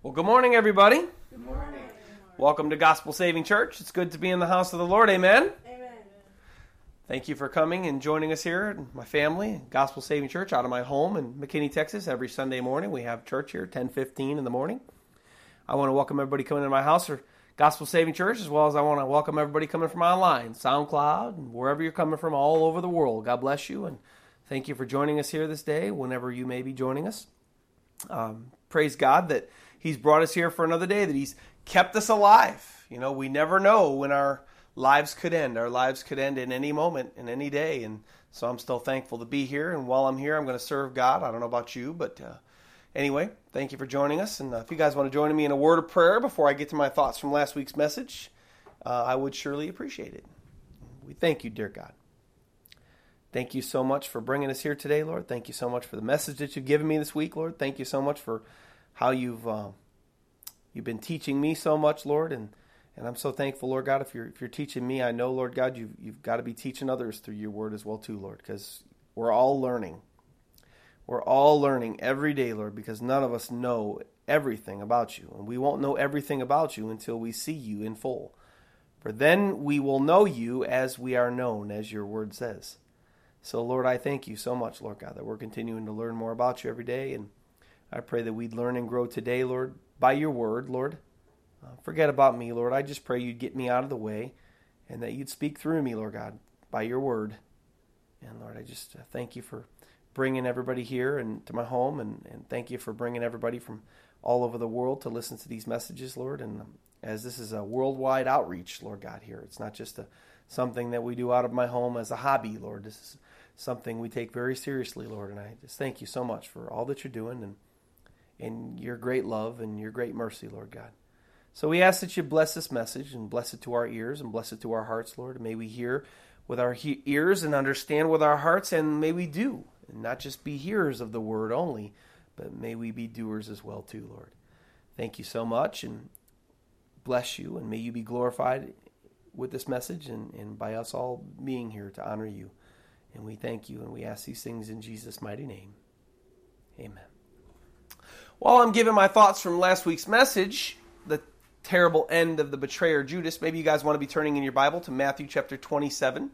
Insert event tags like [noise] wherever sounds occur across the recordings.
Well, good morning, everybody. Good morning. Welcome to Gospel Saving Church. It's good to be in the house of the Lord. Amen. Amen. Thank you for coming and joining us here, my family, Gospel Saving Church, out of my home in McKinney, Texas. Every Sunday morning, we have church here, ten fifteen in the morning. I want to welcome everybody coming to my house or Gospel Saving Church, as well as I want to welcome everybody coming from online, SoundCloud, and wherever you're coming from, all over the world. God bless you, and thank you for joining us here this day, whenever you may be joining us. Um, praise God that He's brought us here for another day, that He's kept us alive. You know, we never know when our lives could end. Our lives could end in any moment, in any day. And so I'm still thankful to be here. And while I'm here, I'm going to serve God. I don't know about you, but uh, anyway, thank you for joining us. And uh, if you guys want to join me in a word of prayer before I get to my thoughts from last week's message, uh, I would surely appreciate it. We thank you, dear God. Thank you so much for bringing us here today, Lord. Thank you so much for the message that you've given me this week, Lord. Thank you so much for how you've uh, you've been teaching me so much, Lord, and and I'm so thankful, Lord God. If you're if you're teaching me, I know, Lord God, you've you've got to be teaching others through your word as well, too, Lord, because we're all learning. We're all learning every day, Lord, because none of us know everything about you, and we won't know everything about you until we see you in full. For then we will know you as we are known, as your word says. So, Lord, I thank you so much, Lord God, that we're continuing to learn more about you every day. And I pray that we'd learn and grow today, Lord, by your word, Lord. Uh, forget about me, Lord. I just pray you'd get me out of the way and that you'd speak through me, Lord God, by your word. And Lord, I just uh, thank you for bringing everybody here and to my home, and, and thank you for bringing everybody from all over the world to listen to these messages, Lord. And um, as this is a worldwide outreach, Lord God, here, it's not just a something that we do out of my home as a hobby, Lord. This is something we take very seriously, Lord. And I just thank you so much for all that you're doing and and your great love and your great mercy, Lord God. So we ask that you bless this message and bless it to our ears and bless it to our hearts, Lord. may we hear with our he- ears and understand with our hearts, and may we do, and not just be hearers of the word only, but may we be doers as well, too, Lord. Thank you so much, and bless you, and may you be glorified with this message and, and by us all being here to honor you. And we thank you and we ask these things in Jesus' mighty name. Amen. While I'm giving my thoughts from last week's message, the terrible end of the betrayer Judas, maybe you guys want to be turning in your Bible to Matthew chapter 27.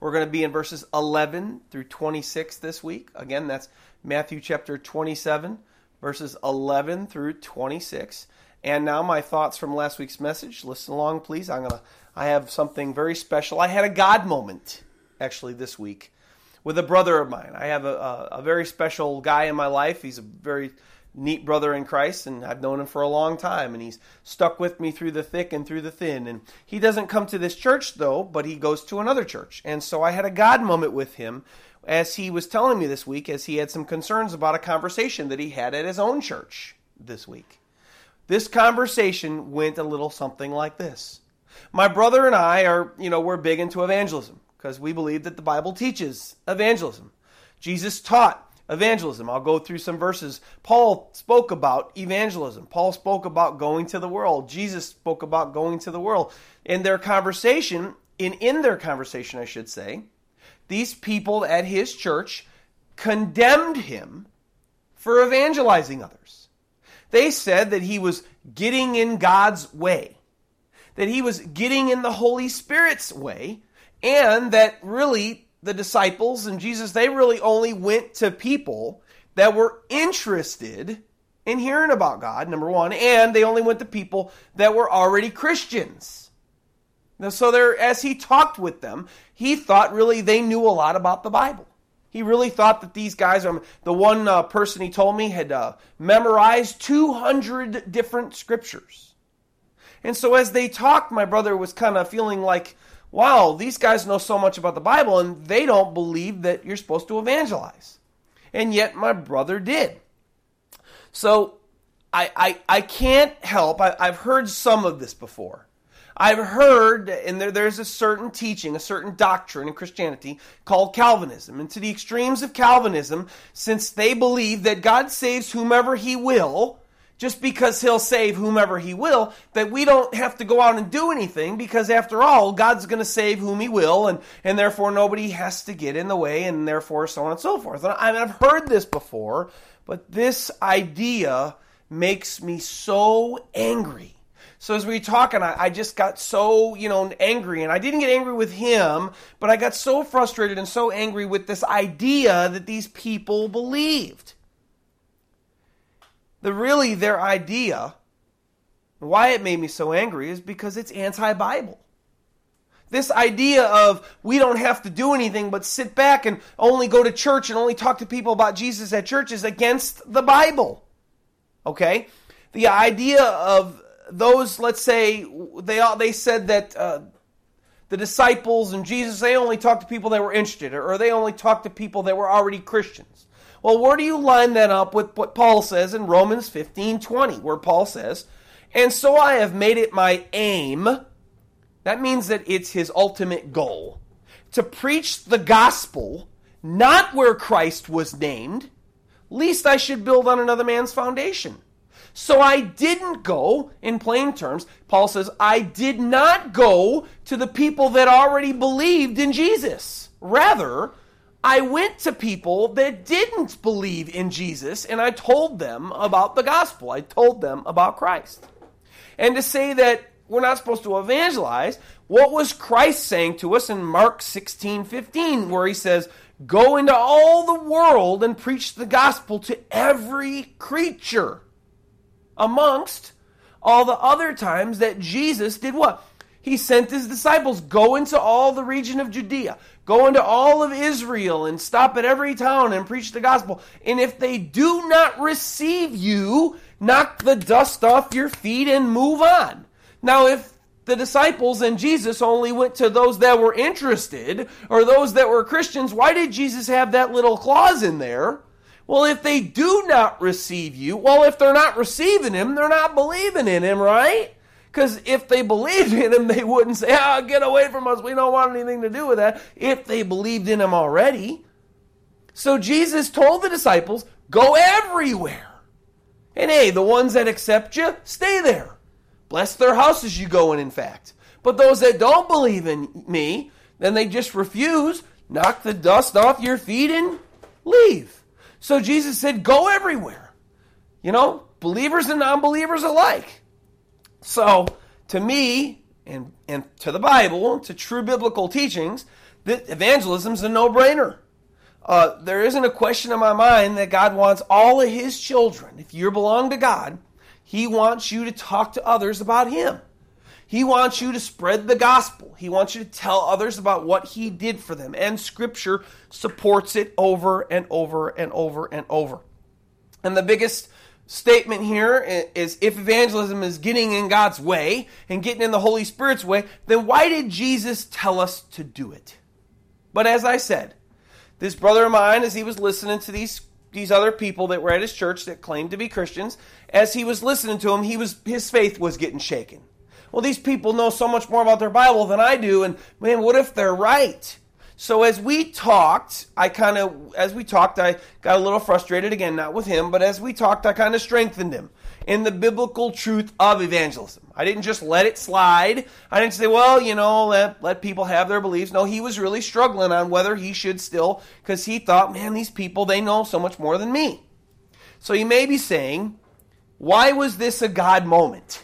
We're going to be in verses 11 through 26 this week. Again, that's Matthew chapter 27, verses 11 through 26. And now my thoughts from last week's message. Listen along, please. I'm gonna. I have something very special. I had a God moment actually this week with a brother of mine. I have a, a, a very special guy in my life. He's a very neat brother in Christ, and I've known him for a long time, and he's stuck with me through the thick and through the thin. And he doesn't come to this church, though, but he goes to another church. And so I had a God moment with him as he was telling me this week, as he had some concerns about a conversation that he had at his own church this week. This conversation went a little something like this. My brother and I are, you know, we're big into evangelism because we believe that the Bible teaches evangelism. Jesus taught evangelism. I'll go through some verses. Paul spoke about evangelism. Paul spoke about going to the world. Jesus spoke about going to the world. In their conversation, in in their conversation I should say, these people at his church condemned him for evangelizing others. They said that he was getting in God's way. That he was getting in the Holy Spirit's way and that really the disciples and Jesus, they really only went to people that were interested in hearing about God, number one, and they only went to people that were already Christians. Now, so there, as he talked with them, he thought really they knew a lot about the Bible. He really thought that these guys are the one uh, person he told me had uh, memorized 200 different scriptures. And so as they talked, my brother was kind of feeling like, wow, these guys know so much about the Bible and they don't believe that you're supposed to evangelize. And yet my brother did. So I, I, I can't help, I, I've heard some of this before. I've heard, and there, there's a certain teaching, a certain doctrine in Christianity called Calvinism. And to the extremes of Calvinism, since they believe that God saves whomever He will, just because he'll save whomever he will, that we don't have to go out and do anything because after all, God's going to save whom he will and, and therefore nobody has to get in the way and therefore so on and so forth. And I've heard this before, but this idea makes me so angry. So as we were talking, I, I, just got so, you know, angry. And I didn't get angry with him, but I got so frustrated and so angry with this idea that these people believed. The really their idea, why it made me so angry is because it's anti-Bible. This idea of we don't have to do anything but sit back and only go to church and only talk to people about Jesus at church is against the Bible. Okay? The idea of those, let's say, they they said that uh, the disciples and Jesus they only talked to people that were interested, or they only talked to people that were already Christians. Well, where do you line that up with what Paul says in Romans 15 20, where Paul says, And so I have made it my aim, that means that it's his ultimate goal, to preach the gospel, not where Christ was named, least I should build on another man's foundation. So I didn't go, in plain terms, Paul says, I did not go to the people that already believed in Jesus. Rather, I went to people that didn't believe in Jesus and I told them about the gospel. I told them about Christ. And to say that we're not supposed to evangelize, what was Christ saying to us in Mark 16 15, where he says, Go into all the world and preach the gospel to every creature amongst all the other times that Jesus did what? He sent his disciples, go into all the region of Judea, go into all of Israel, and stop at every town and preach the gospel. And if they do not receive you, knock the dust off your feet and move on. Now, if the disciples and Jesus only went to those that were interested or those that were Christians, why did Jesus have that little clause in there? Well, if they do not receive you, well, if they're not receiving him, they're not believing in him, right? Because if they believed in him, they wouldn't say, ah, oh, get away from us. We don't want anything to do with that. If they believed in him already. So Jesus told the disciples, go everywhere. And hey, the ones that accept you, stay there. Bless their houses you go in, in fact. But those that don't believe in me, then they just refuse, knock the dust off your feet and leave. So Jesus said, Go everywhere. You know, believers and non believers alike. So, to me, and, and to the Bible, to true biblical teachings, that evangelism is a no brainer. Uh, there isn't a question in my mind that God wants all of His children, if you belong to God, He wants you to talk to others about Him. He wants you to spread the gospel. He wants you to tell others about what he did for them. And scripture supports it over and over and over and over. And the biggest statement here is if evangelism is getting in God's way and getting in the Holy Spirit's way, then why did Jesus tell us to do it? But as I said, this brother of mine, as he was listening to these these other people that were at his church that claimed to be Christians, as he was listening to them, he was his faith was getting shaken well, these people know so much more about their Bible than I do, and man, what if they're right? So as we talked, I kind of, as we talked, I got a little frustrated again, not with him, but as we talked, I kind of strengthened him in the biblical truth of evangelism. I didn't just let it slide. I didn't say, well, you know, let, let people have their beliefs. No, he was really struggling on whether he should still, because he thought, man, these people, they know so much more than me. So you may be saying, why was this a God moment?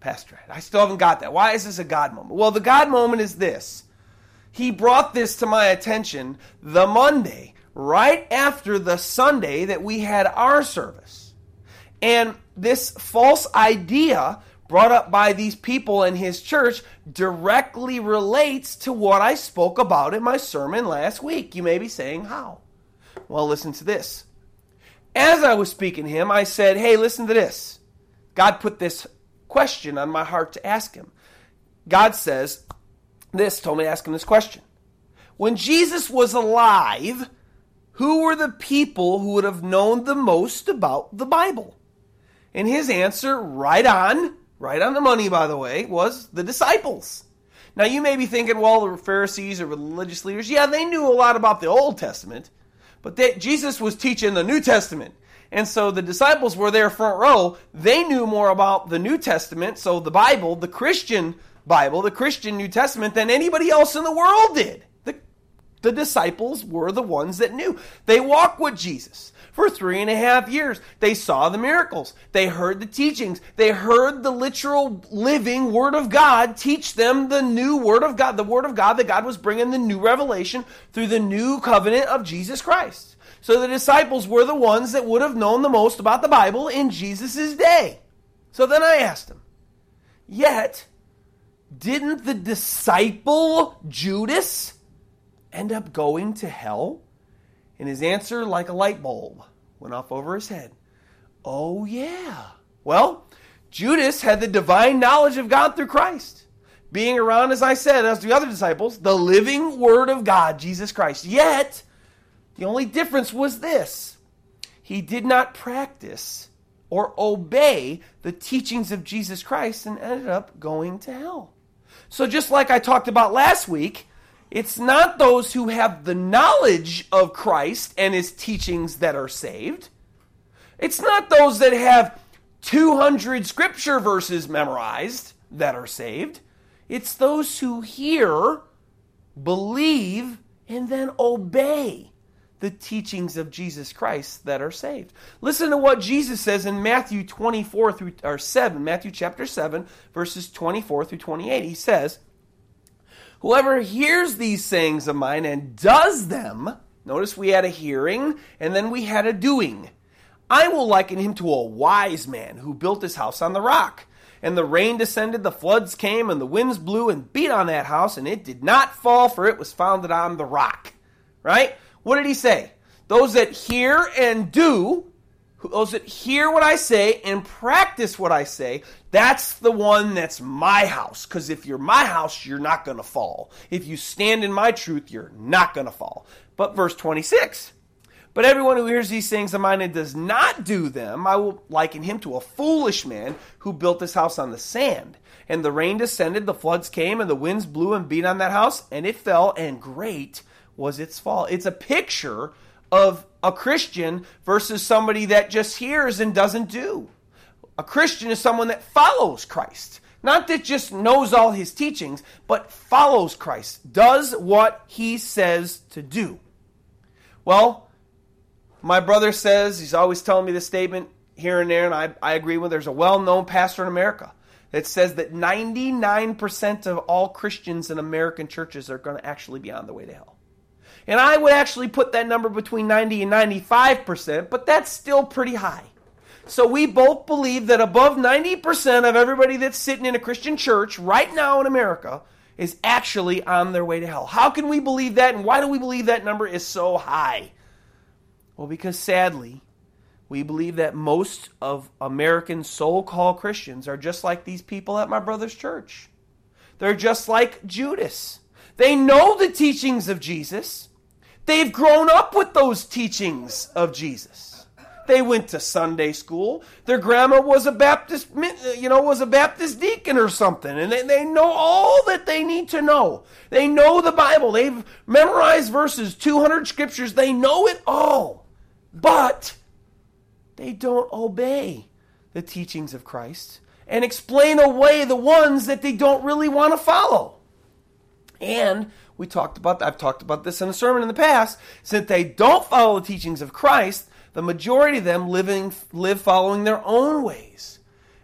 Pastor I still haven't got that. Why is this a God moment? Well, the God moment is this. He brought this to my attention the Monday, right after the Sunday that we had our service. And this false idea brought up by these people in his church directly relates to what I spoke about in my sermon last week. You may be saying, How? Well, listen to this. As I was speaking to him, I said, Hey, listen to this. God put this question on my heart to ask him. God says, This told me to ask him this question. When Jesus was alive, who were the people who would have known the most about the Bible? And his answer, right on, right on the money, by the way, was the disciples. Now you may be thinking, well, the Pharisees or religious leaders, yeah, they knew a lot about the Old Testament, but they, Jesus was teaching the New Testament. And so the disciples were there front row. They knew more about the New Testament, so the Bible, the Christian Bible, the Christian New Testament, than anybody else in the world did. The, the disciples were the ones that knew. They walked with Jesus. for three and a half years. They saw the miracles. They heard the teachings. They heard the literal living Word of God teach them the new Word of God, the Word of God that God was bringing the new revelation through the new covenant of Jesus Christ. So the disciples were the ones that would have known the most about the Bible in Jesus' day. So then I asked him, Yet, didn't the disciple Judas end up going to hell? And his answer, like a light bulb, went off over his head. Oh, yeah. Well, Judas had the divine knowledge of God through Christ. Being around, as I said, as the other disciples, the living Word of God, Jesus Christ. Yet, the only difference was this he did not practice or obey the teachings of Jesus Christ and ended up going to hell. So, just like I talked about last week, it's not those who have the knowledge of Christ and his teachings that are saved. It's not those that have 200 scripture verses memorized that are saved. It's those who hear, believe, and then obey the teachings of Jesus Christ that are saved. Listen to what Jesus says in Matthew 24 through or 7, Matthew chapter 7, verses 24 through 28. He says, Whoever hears these sayings of mine and does them, notice we had a hearing and then we had a doing. I will liken him to a wise man who built his house on the rock. And the rain descended, the floods came, and the winds blew and beat on that house, and it did not fall, for it was founded on the rock. Right? What did he say? Those that hear and do, those that hear what I say and practice what I say, that's the one that's my house. Because if you're my house, you're not going to fall. If you stand in my truth, you're not going to fall. But verse 26. But everyone who hears these things of mine and does not do them, I will liken him to a foolish man who built his house on the sand. And the rain descended, the floods came, and the winds blew and beat on that house, and it fell, and great was its fall. It's a picture of a Christian versus somebody that just hears and doesn't do. A Christian is someone that follows Christ. Not that just knows all his teachings, but follows Christ, does what he says to do. Well, my brother says, he's always telling me this statement here and there, and I, I agree with. There's a well known pastor in America that says that 99% of all Christians in American churches are going to actually be on the way to hell. And I would actually put that number between 90 and 95%, but that's still pretty high. So we both believe that above 90% of everybody that's sitting in a Christian church right now in America is actually on their way to hell. How can we believe that and why do we believe that number is so high? Well, because sadly, we believe that most of American so called Christians are just like these people at my brother's church. They're just like Judas. They know the teachings of Jesus. They've grown up with those teachings of Jesus. They went to Sunday school. Their grandma was a Baptist, you know, was a Baptist deacon or something. And they, they know all that they need to know. They know the Bible. They've memorized verses, 200 scriptures. They know it all. But they don't obey the teachings of Christ and explain away the ones that they don't really want to follow. And we talked about I've talked about this in a sermon in the past, since they don't follow the teachings of Christ, the majority of them living live following their own ways.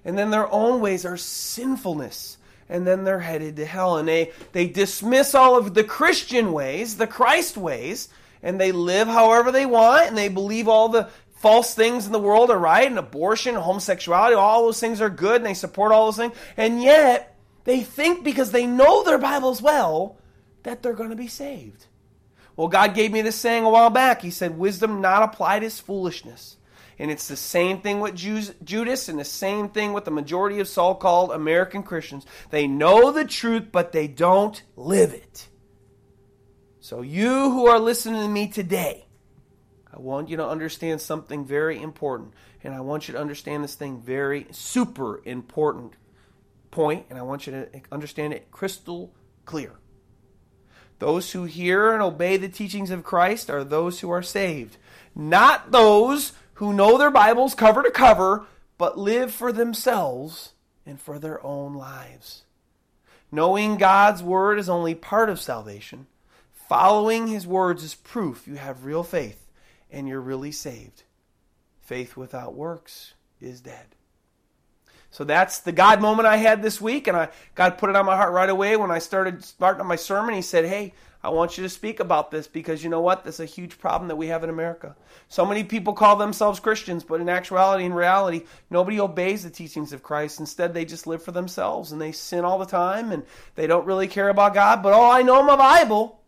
And then their own ways are sinfulness. And then they're headed to hell. And they, they dismiss all of the Christian ways, the Christ ways, and they live however they want, and they believe all the false things in the world are right, and abortion, homosexuality, all those things are good, and they support all those things. And yet, they think because they know their Bibles well that they're going to be saved. Well, God gave me this saying a while back. He said, Wisdom not applied is foolishness. And it's the same thing with Jews, Judas and the same thing with the majority of so called American Christians. They know the truth, but they don't live it. So, you who are listening to me today, I want you to understand something very important. And I want you to understand this thing very super important point, and I want you to understand it crystal clear. Those who hear and obey the teachings of Christ are those who are saved, not those who know their Bibles cover to cover, but live for themselves and for their own lives. Knowing God's word is only part of salvation. Following his words is proof you have real faith and you're really saved. Faith without works is dead. So that's the God moment I had this week, and I God put it on my heart right away when I started starting my sermon. He said, "Hey, I want you to speak about this because you know what? This is a huge problem that we have in America. So many people call themselves Christians, but in actuality, in reality, nobody obeys the teachings of Christ. Instead, they just live for themselves and they sin all the time and they don't really care about God. But oh, I know my Bible.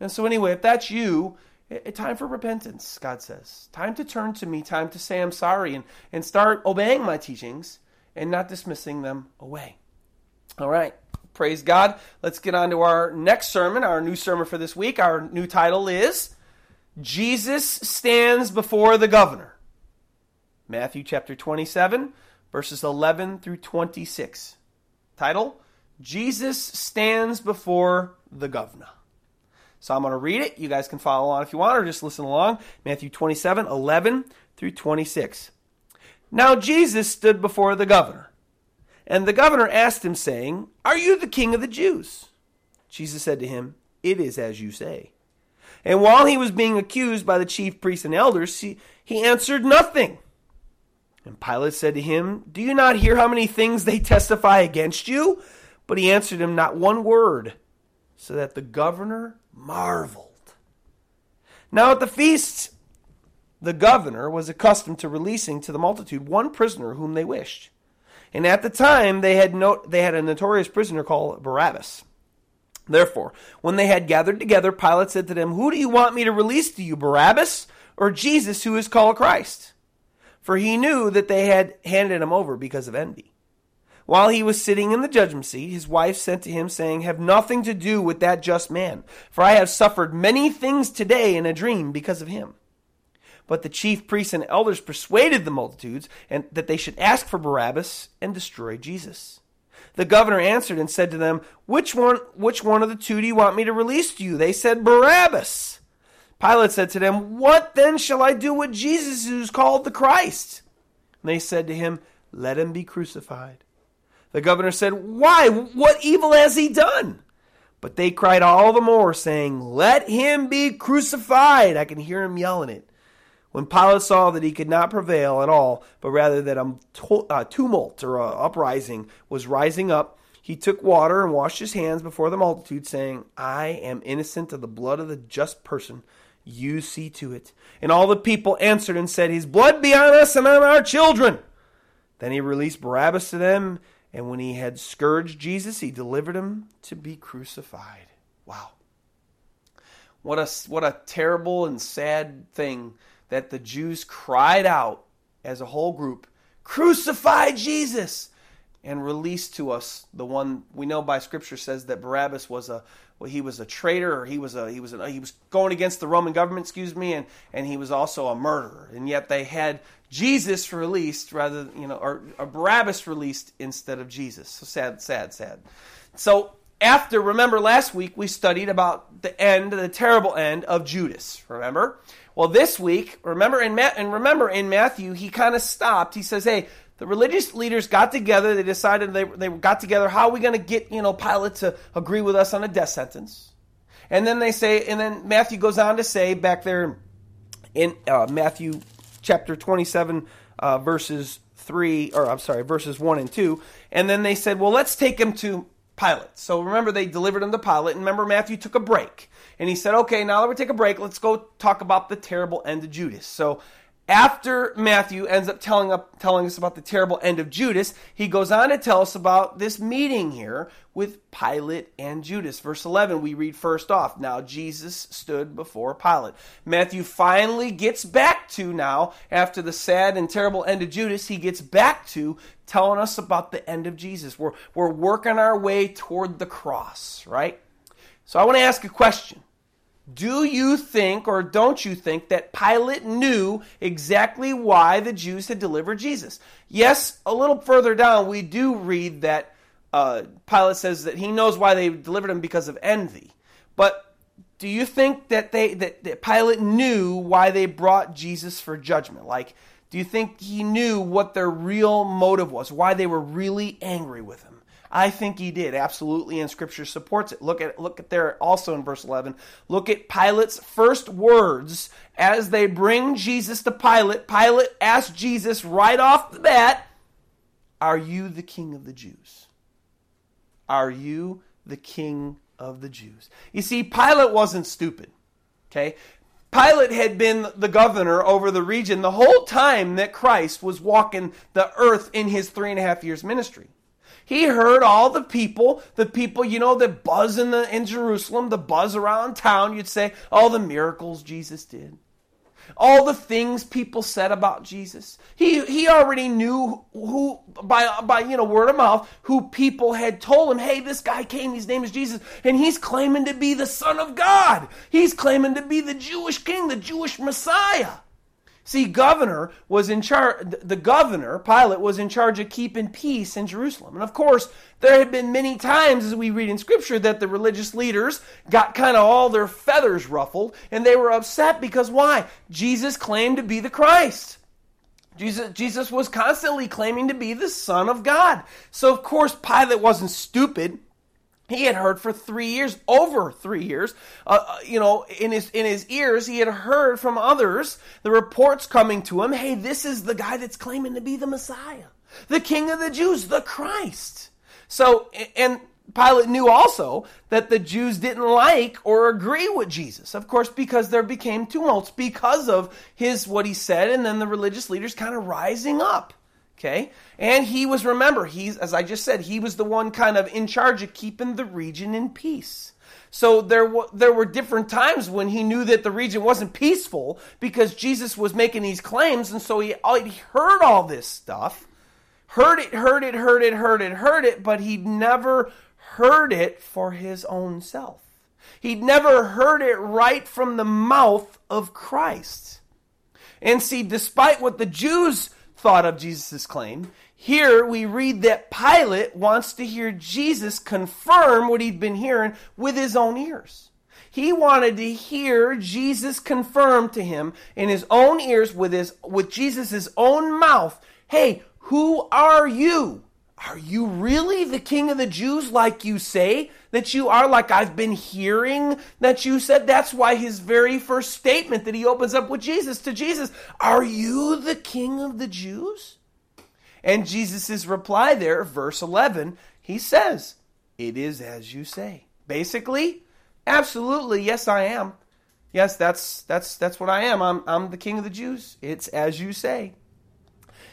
And so, anyway, if that's you, it, time for repentance, God says. Time to turn to me, time to say I'm sorry and, and start obeying my teachings and not dismissing them away. All right. Praise God. Let's get on to our next sermon, our new sermon for this week. Our new title is Jesus Stands Before the Governor. Matthew chapter 27, verses 11 through 26. Title Jesus Stands Before the Governor. So I'm going to read it. You guys can follow along if you want or just listen along. Matthew 27, 11 through 26. Now Jesus stood before the governor. And the governor asked him, saying, Are you the king of the Jews? Jesus said to him, It is as you say. And while he was being accused by the chief priests and elders, he, he answered nothing. And Pilate said to him, Do you not hear how many things they testify against you? But he answered him not one word, so that the governor marveled. Now at the feast, the governor was accustomed to releasing to the multitude one prisoner whom they wished. And at the time they had no, they had a notorious prisoner called Barabbas. Therefore, when they had gathered together, Pilate said to them, Who do you want me to release to you, Barabbas or Jesus, who is called Christ? For he knew that they had handed him over because of envy. While he was sitting in the judgment seat, his wife sent to him, saying, Have nothing to do with that just man, for I have suffered many things today in a dream because of him. But the chief priests and elders persuaded the multitudes and that they should ask for Barabbas and destroy Jesus. The governor answered and said to them, Which one which one of the two do you want me to release to you? They said, Barabbas. Pilate said to them, What then shall I do with Jesus who's called the Christ? And they said to him, Let him be crucified. The governor said, Why? What evil has he done? But they cried all the more, saying, Let him be crucified. I can hear him yelling it. When Pilate saw that he could not prevail at all, but rather that a tumult or a uprising was rising up, he took water and washed his hands before the multitude, saying, I am innocent of the blood of the just person. You see to it. And all the people answered and said, His blood be on us and on our children. Then he released Barabbas to them, and when he had scourged Jesus, he delivered him to be crucified. Wow. What a, what a terrible and sad thing that the Jews cried out as a whole group, Crucify Jesus! And released to us the one we know by Scripture says that Barabbas was a well, he was a traitor or he was a he was he was going against the Roman government, excuse me, and and he was also a murderer. And yet they had Jesus released rather you know or, or Barabbas released instead of Jesus. So sad, sad, sad. So after remember last week we studied about the end, the terrible end of Judas. Remember? Well, this week, remember in Ma- and remember in Matthew, he kind of stopped. He says, "Hey, the religious leaders got together. They decided they they got together. How are we going to get you know Pilate to agree with us on a death sentence?" And then they say, and then Matthew goes on to say back there in uh, Matthew chapter twenty-seven, uh, verses three, or I'm sorry, verses one and two. And then they said, "Well, let's take him to Pilate." So remember, they delivered him to Pilate. And remember, Matthew took a break and he said, okay, now that we take a break, let's go talk about the terrible end of Judas. So after Matthew ends up telling, up telling us about the terrible end of Judas, he goes on to tell us about this meeting here with Pilate and Judas. Verse 11, we read first off. Now Jesus stood before Pilate. Matthew finally gets back to now, after the sad and terrible end of Judas, he gets back to telling us about the end of Jesus. We're, we're working our way toward the cross, right? So I want to ask a question. Do you think or don't you think that Pilate knew exactly why the Jews had delivered Jesus? Yes, a little further down, we do read that uh, Pilate says that he knows why they delivered him because of envy. But do you think that they that, that Pilate knew why they brought Jesus for judgment? Like, do you think he knew what their real motive was? Why they were really angry with him? I think he did, absolutely, and scripture supports it. Look at look at there also in verse 11. Look at Pilate's first words as they bring Jesus to Pilate. Pilate asked Jesus right off the bat, "Are you the king of the Jews?" Are you the king of the Jews? You see, Pilate wasn't stupid. Okay? Pilate had been the governor over the region the whole time that Christ was walking the earth in his three and a half years ministry. He heard all the people, the people, you know, that buzz in the in Jerusalem, the buzz around town, you'd say, all the miracles Jesus did all the things people said about Jesus. He, he already knew who, by, by, you know, word of mouth, who people had told him, hey, this guy came, his name is Jesus, and he's claiming to be the Son of God. He's claiming to be the Jewish king, the Jewish Messiah. See, governor was in charge, the governor, Pilate, was in charge of keeping peace in Jerusalem. And of course, there had been many times, as we read in Scripture, that the religious leaders got kind of all their feathers ruffled, and they were upset because why? Jesus claimed to be the Christ. Jesus, Jesus was constantly claiming to be the Son of God. So, of course, Pilate wasn't stupid. He had heard for three years, over three years, uh, uh, you know, in his in his ears, he had heard from others the reports coming to him. Hey, this is the guy that's claiming to be the Messiah, the King of the Jews, the Christ. So, and Pilate knew also that the Jews didn't like or agree with Jesus, of course, because there became tumults because of his what he said, and then the religious leaders kind of rising up. Okay? And he was, remember, he's, as I just said, he was the one kind of in charge of keeping the region in peace. So there, w- there were different times when he knew that the region wasn't peaceful because Jesus was making these claims, and so he, he heard all this stuff, heard it, heard it, heard it, heard it, heard it, but he'd never heard it for his own self. He'd never heard it right from the mouth of Christ. And see, despite what the Jews thought of Jesus' claim. Here we read that Pilate wants to hear Jesus confirm what he'd been hearing with his own ears. He wanted to hear Jesus confirm to him in his own ears with his with Jesus' own mouth, "Hey, who are you?" Are you really the king of the Jews like you say that you are, like I've been hearing that you said? That's why his very first statement that he opens up with Jesus to Jesus, Are you the king of the Jews? And Jesus' reply there, verse 11, he says, It is as you say. Basically, absolutely, yes, I am. Yes, that's that's that's what I am. I'm I'm the king of the Jews. It's as you say.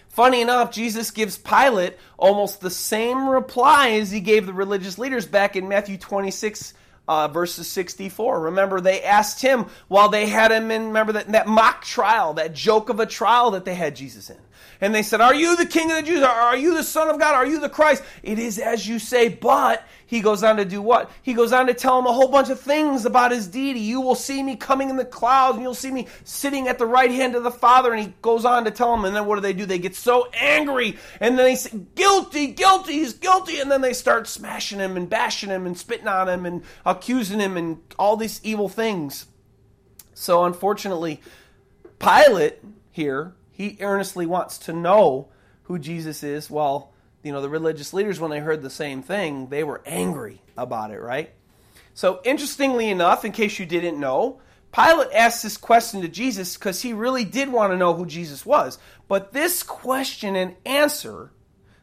Funny enough, Jesus gives Pilate almost the same reply as he gave the religious leaders back in Matthew 26, uh, verses 64. Remember, they asked him while they had him in, remember that, that mock trial, that joke of a trial that they had Jesus in. And they said, Are you the king of the Jews? Are you the Son of God? Are you the Christ? It is as you say, but he goes on to do what? He goes on to tell him a whole bunch of things about his deity. You will see me coming in the clouds, and you'll see me sitting at the right hand of the Father. And he goes on to tell him, and then what do they do? They get so angry, and then they say, Guilty, guilty, he's guilty. And then they start smashing him and bashing him and spitting on him and accusing him and all these evil things. So unfortunately, Pilate here, he earnestly wants to know who Jesus is. Well, you know, the religious leaders, when they heard the same thing, they were angry about it, right? So, interestingly enough, in case you didn't know, Pilate asked this question to Jesus because he really did want to know who Jesus was. But this question and answer,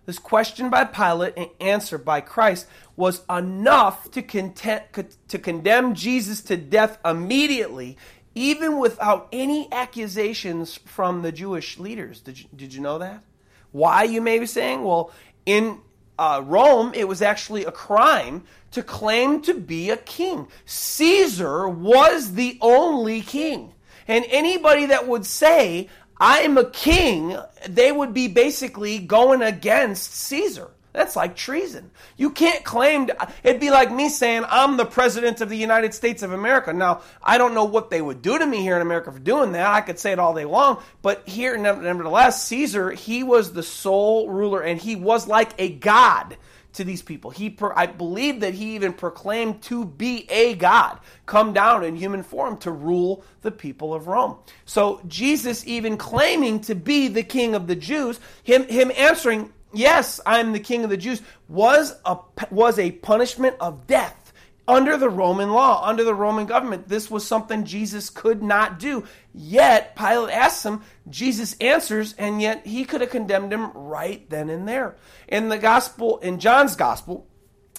this question by Pilate and answer by Christ, was enough to, content, to condemn Jesus to death immediately, even without any accusations from the Jewish leaders. Did you, did you know that? Why, you may be saying? Well, in uh, Rome, it was actually a crime to claim to be a king. Caesar was the only king. And anybody that would say, I'm a king, they would be basically going against Caesar. That's like treason. You can't claim to, it'd be like me saying I'm the president of the United States of America. Now, I don't know what they would do to me here in America for doing that. I could say it all day long, but here nevertheless, Caesar, he was the sole ruler and he was like a god to these people. He, I believe that he even proclaimed to be a God, come down in human form to rule the people of Rome. So Jesus even claiming to be the King of the Jews, him him answering yes, I'm the king of the Jews, was a, was a punishment of death under the Roman law, under the Roman government. This was something Jesus could not do. Yet, Pilate asks him, Jesus answers, and yet he could have condemned him right then and there. In the gospel, in John's gospel,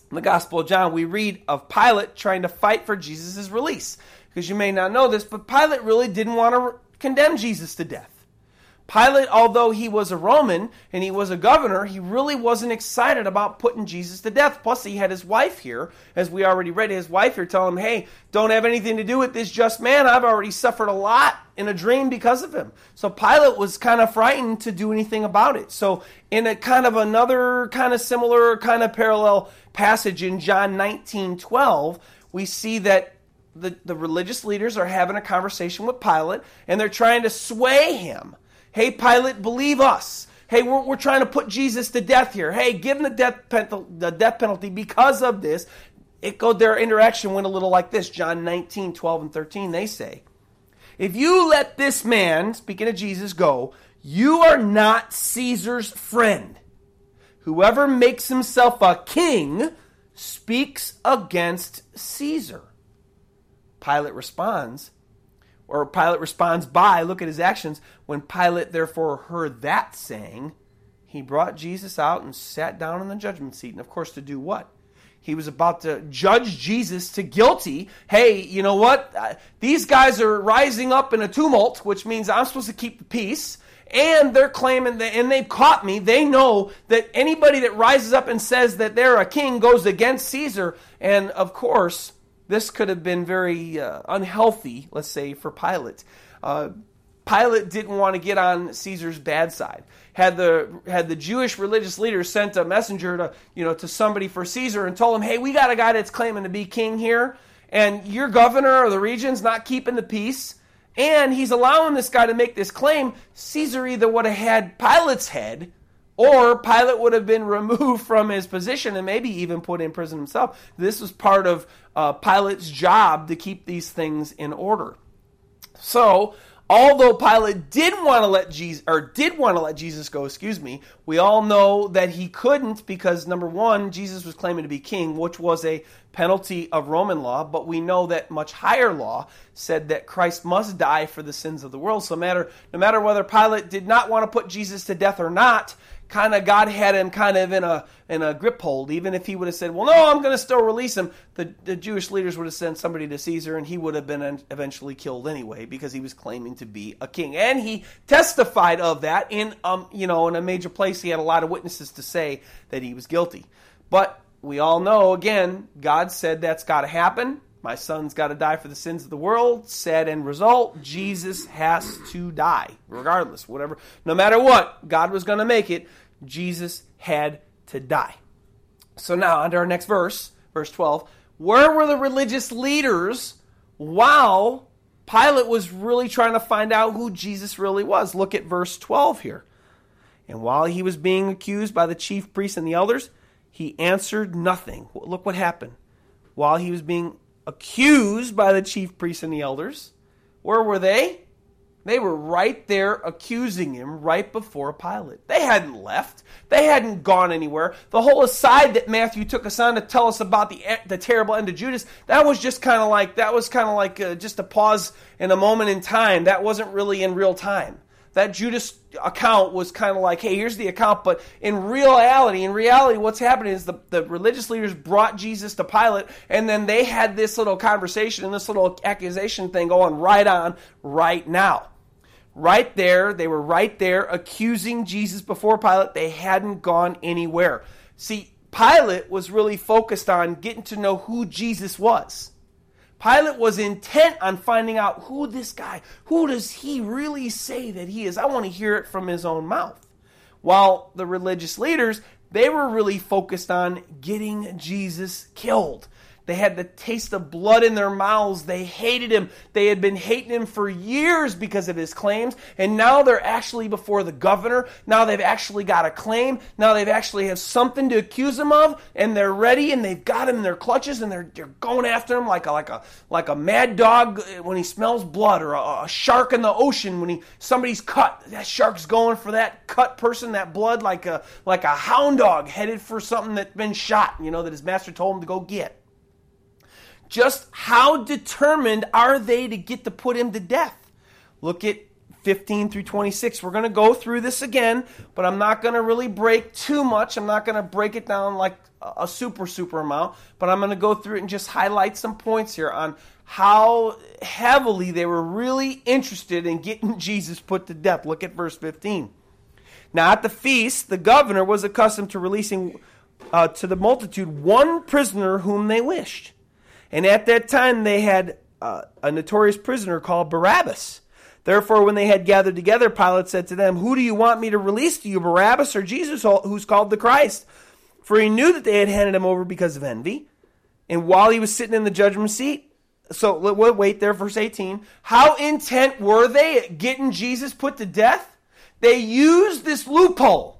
in the Gospel of John, we read of Pilate trying to fight for Jesus' release. Because you may not know this, but Pilate really didn't want to condemn Jesus to death. Pilate, although he was a Roman and he was a governor, he really wasn't excited about putting Jesus to death. Plus, he had his wife here, as we already read, his wife here telling him, hey, don't have anything to do with this just man. I've already suffered a lot in a dream because of him. So Pilate was kind of frightened to do anything about it. So, in a kind of another kind of similar, kind of parallel passage in John 19 12, we see that the, the religious leaders are having a conversation with Pilate and they're trying to sway him Hey, Pilate, believe us. Hey, we're, we're trying to put Jesus to death here. Hey, give him the death, penalty, the death penalty because of this. It go, their interaction went a little like this John 19, 12, and 13. They say, If you let this man, speaking of Jesus, go, you are not Caesar's friend. Whoever makes himself a king speaks against Caesar. Pilate responds, or Pilate responds by, look at his actions. When Pilate therefore heard that saying, he brought Jesus out and sat down on the judgment seat. And of course, to do what? He was about to judge Jesus to guilty. Hey, you know what? Uh, these guys are rising up in a tumult, which means I'm supposed to keep the peace. And they're claiming that, and they've caught me. They know that anybody that rises up and says that they're a king goes against Caesar. And of course, this could have been very uh, unhealthy, let's say, for Pilate. Uh, Pilate didn't want to get on Caesar's bad side. Had the had the Jewish religious leaders sent a messenger to you know to somebody for Caesar and told him, "Hey, we got a guy that's claiming to be king here, and your governor of the region's not keeping the peace, and he's allowing this guy to make this claim." Caesar either would have had Pilate's head or Pilate would have been [laughs] removed from his position and maybe even put in prison himself. This was part of uh, Pilate's job to keep these things in order. So, although Pilate did want to let Jesus or did want to let Jesus go, excuse me, we all know that he couldn't because number 1, Jesus was claiming to be king, which was a penalty of Roman law, but we know that much higher law said that Christ must die for the sins of the world. So matter no matter whether Pilate did not want to put Jesus to death or not, kind of God had him kind of in a in a grip hold. Even if he would have said, "Well, no, I'm going to still release him," the, the Jewish leaders would have sent somebody to Caesar, and he would have been eventually killed anyway because he was claiming to be a king, and he testified of that in um you know in a major place. He had a lot of witnesses to say that he was guilty, but we all know again, God said that's got to happen. My son's got to die for the sins of the world. Said and result, Jesus has to die, regardless, whatever, no matter what, God was going to make it. Jesus had to die. So now, under our next verse, verse 12, where were the religious leaders while Pilate was really trying to find out who Jesus really was? Look at verse 12 here. And while he was being accused by the chief priests and the elders, he answered nothing. Look what happened. While he was being accused by the chief priests and the elders. Where were they? They were right there accusing him right before Pilate. They hadn't left. They hadn't gone anywhere. The whole aside that Matthew took us on to tell us about the the terrible end of Judas, that was just kind of like that was kind of like uh, just a pause in a moment in time. That wasn't really in real time that Judas account was kind of like, hey, here's the account. But in reality, in reality, what's happening is the, the religious leaders brought Jesus to Pilate, and then they had this little conversation and this little accusation thing going right on right now. Right there, they were right there accusing Jesus before Pilate. They hadn't gone anywhere. See, Pilate was really focused on getting to know who Jesus was. Pilate was intent on finding out who this guy, who does he really say that he is? I want to hear it from his own mouth. While the religious leaders, they were really focused on getting Jesus killed, They had the taste of blood in their mouths. They hated him. They had been hating him for years because of his claims. And now they're actually before the governor. Now they've actually got a claim. Now they've actually have something to accuse him of. And they're ready and they've got him in their clutches and they're, they're going after him like a, like a, like a mad dog when he smells blood or a, a shark in the ocean when he, somebody's cut. That shark's going for that cut person, that blood like a, like a hound dog headed for something that's been shot, you know, that his master told him to go get. Just how determined are they to get to put him to death? Look at 15 through 26. We're going to go through this again, but I'm not going to really break too much. I'm not going to break it down like a super, super amount, but I'm going to go through it and just highlight some points here on how heavily they were really interested in getting [laughs] Jesus put to death. Look at verse 15. Now, at the feast, the governor was accustomed to releasing uh, to the multitude one prisoner whom they wished. And at that time they had uh, a notorious prisoner called Barabbas. Therefore, when they had gathered together, Pilate said to them, Who do you want me to release to you, Barabbas or Jesus, who's called the Christ? For he knew that they had handed him over because of envy. And while he was sitting in the judgment seat, so we'll wait there, verse 18. How intent were they at getting Jesus put to death? They used this loophole.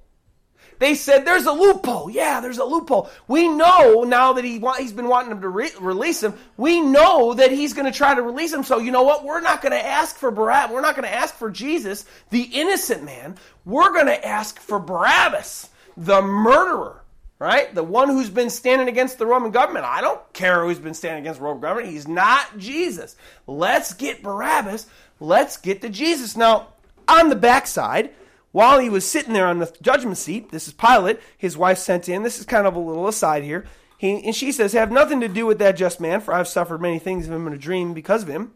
They said there's a loophole. Yeah, there's a loophole. We know now that he he's been wanting them to re- release him. We know that he's going to try to release him. So you know what? We're not going to ask for Barabbas. We're not going to ask for Jesus, the innocent man. We're going to ask for Barabbas, the murderer. Right? The one who's been standing against the Roman government. I don't care who's been standing against the Roman government. He's not Jesus. Let's get Barabbas. Let's get to Jesus. Now, on the backside, while he was sitting there on the judgment seat, this is Pilate, his wife sent in. This is kind of a little aside here. He, and she says, Have nothing to do with that just man, for I've suffered many things of him in a dream because of him.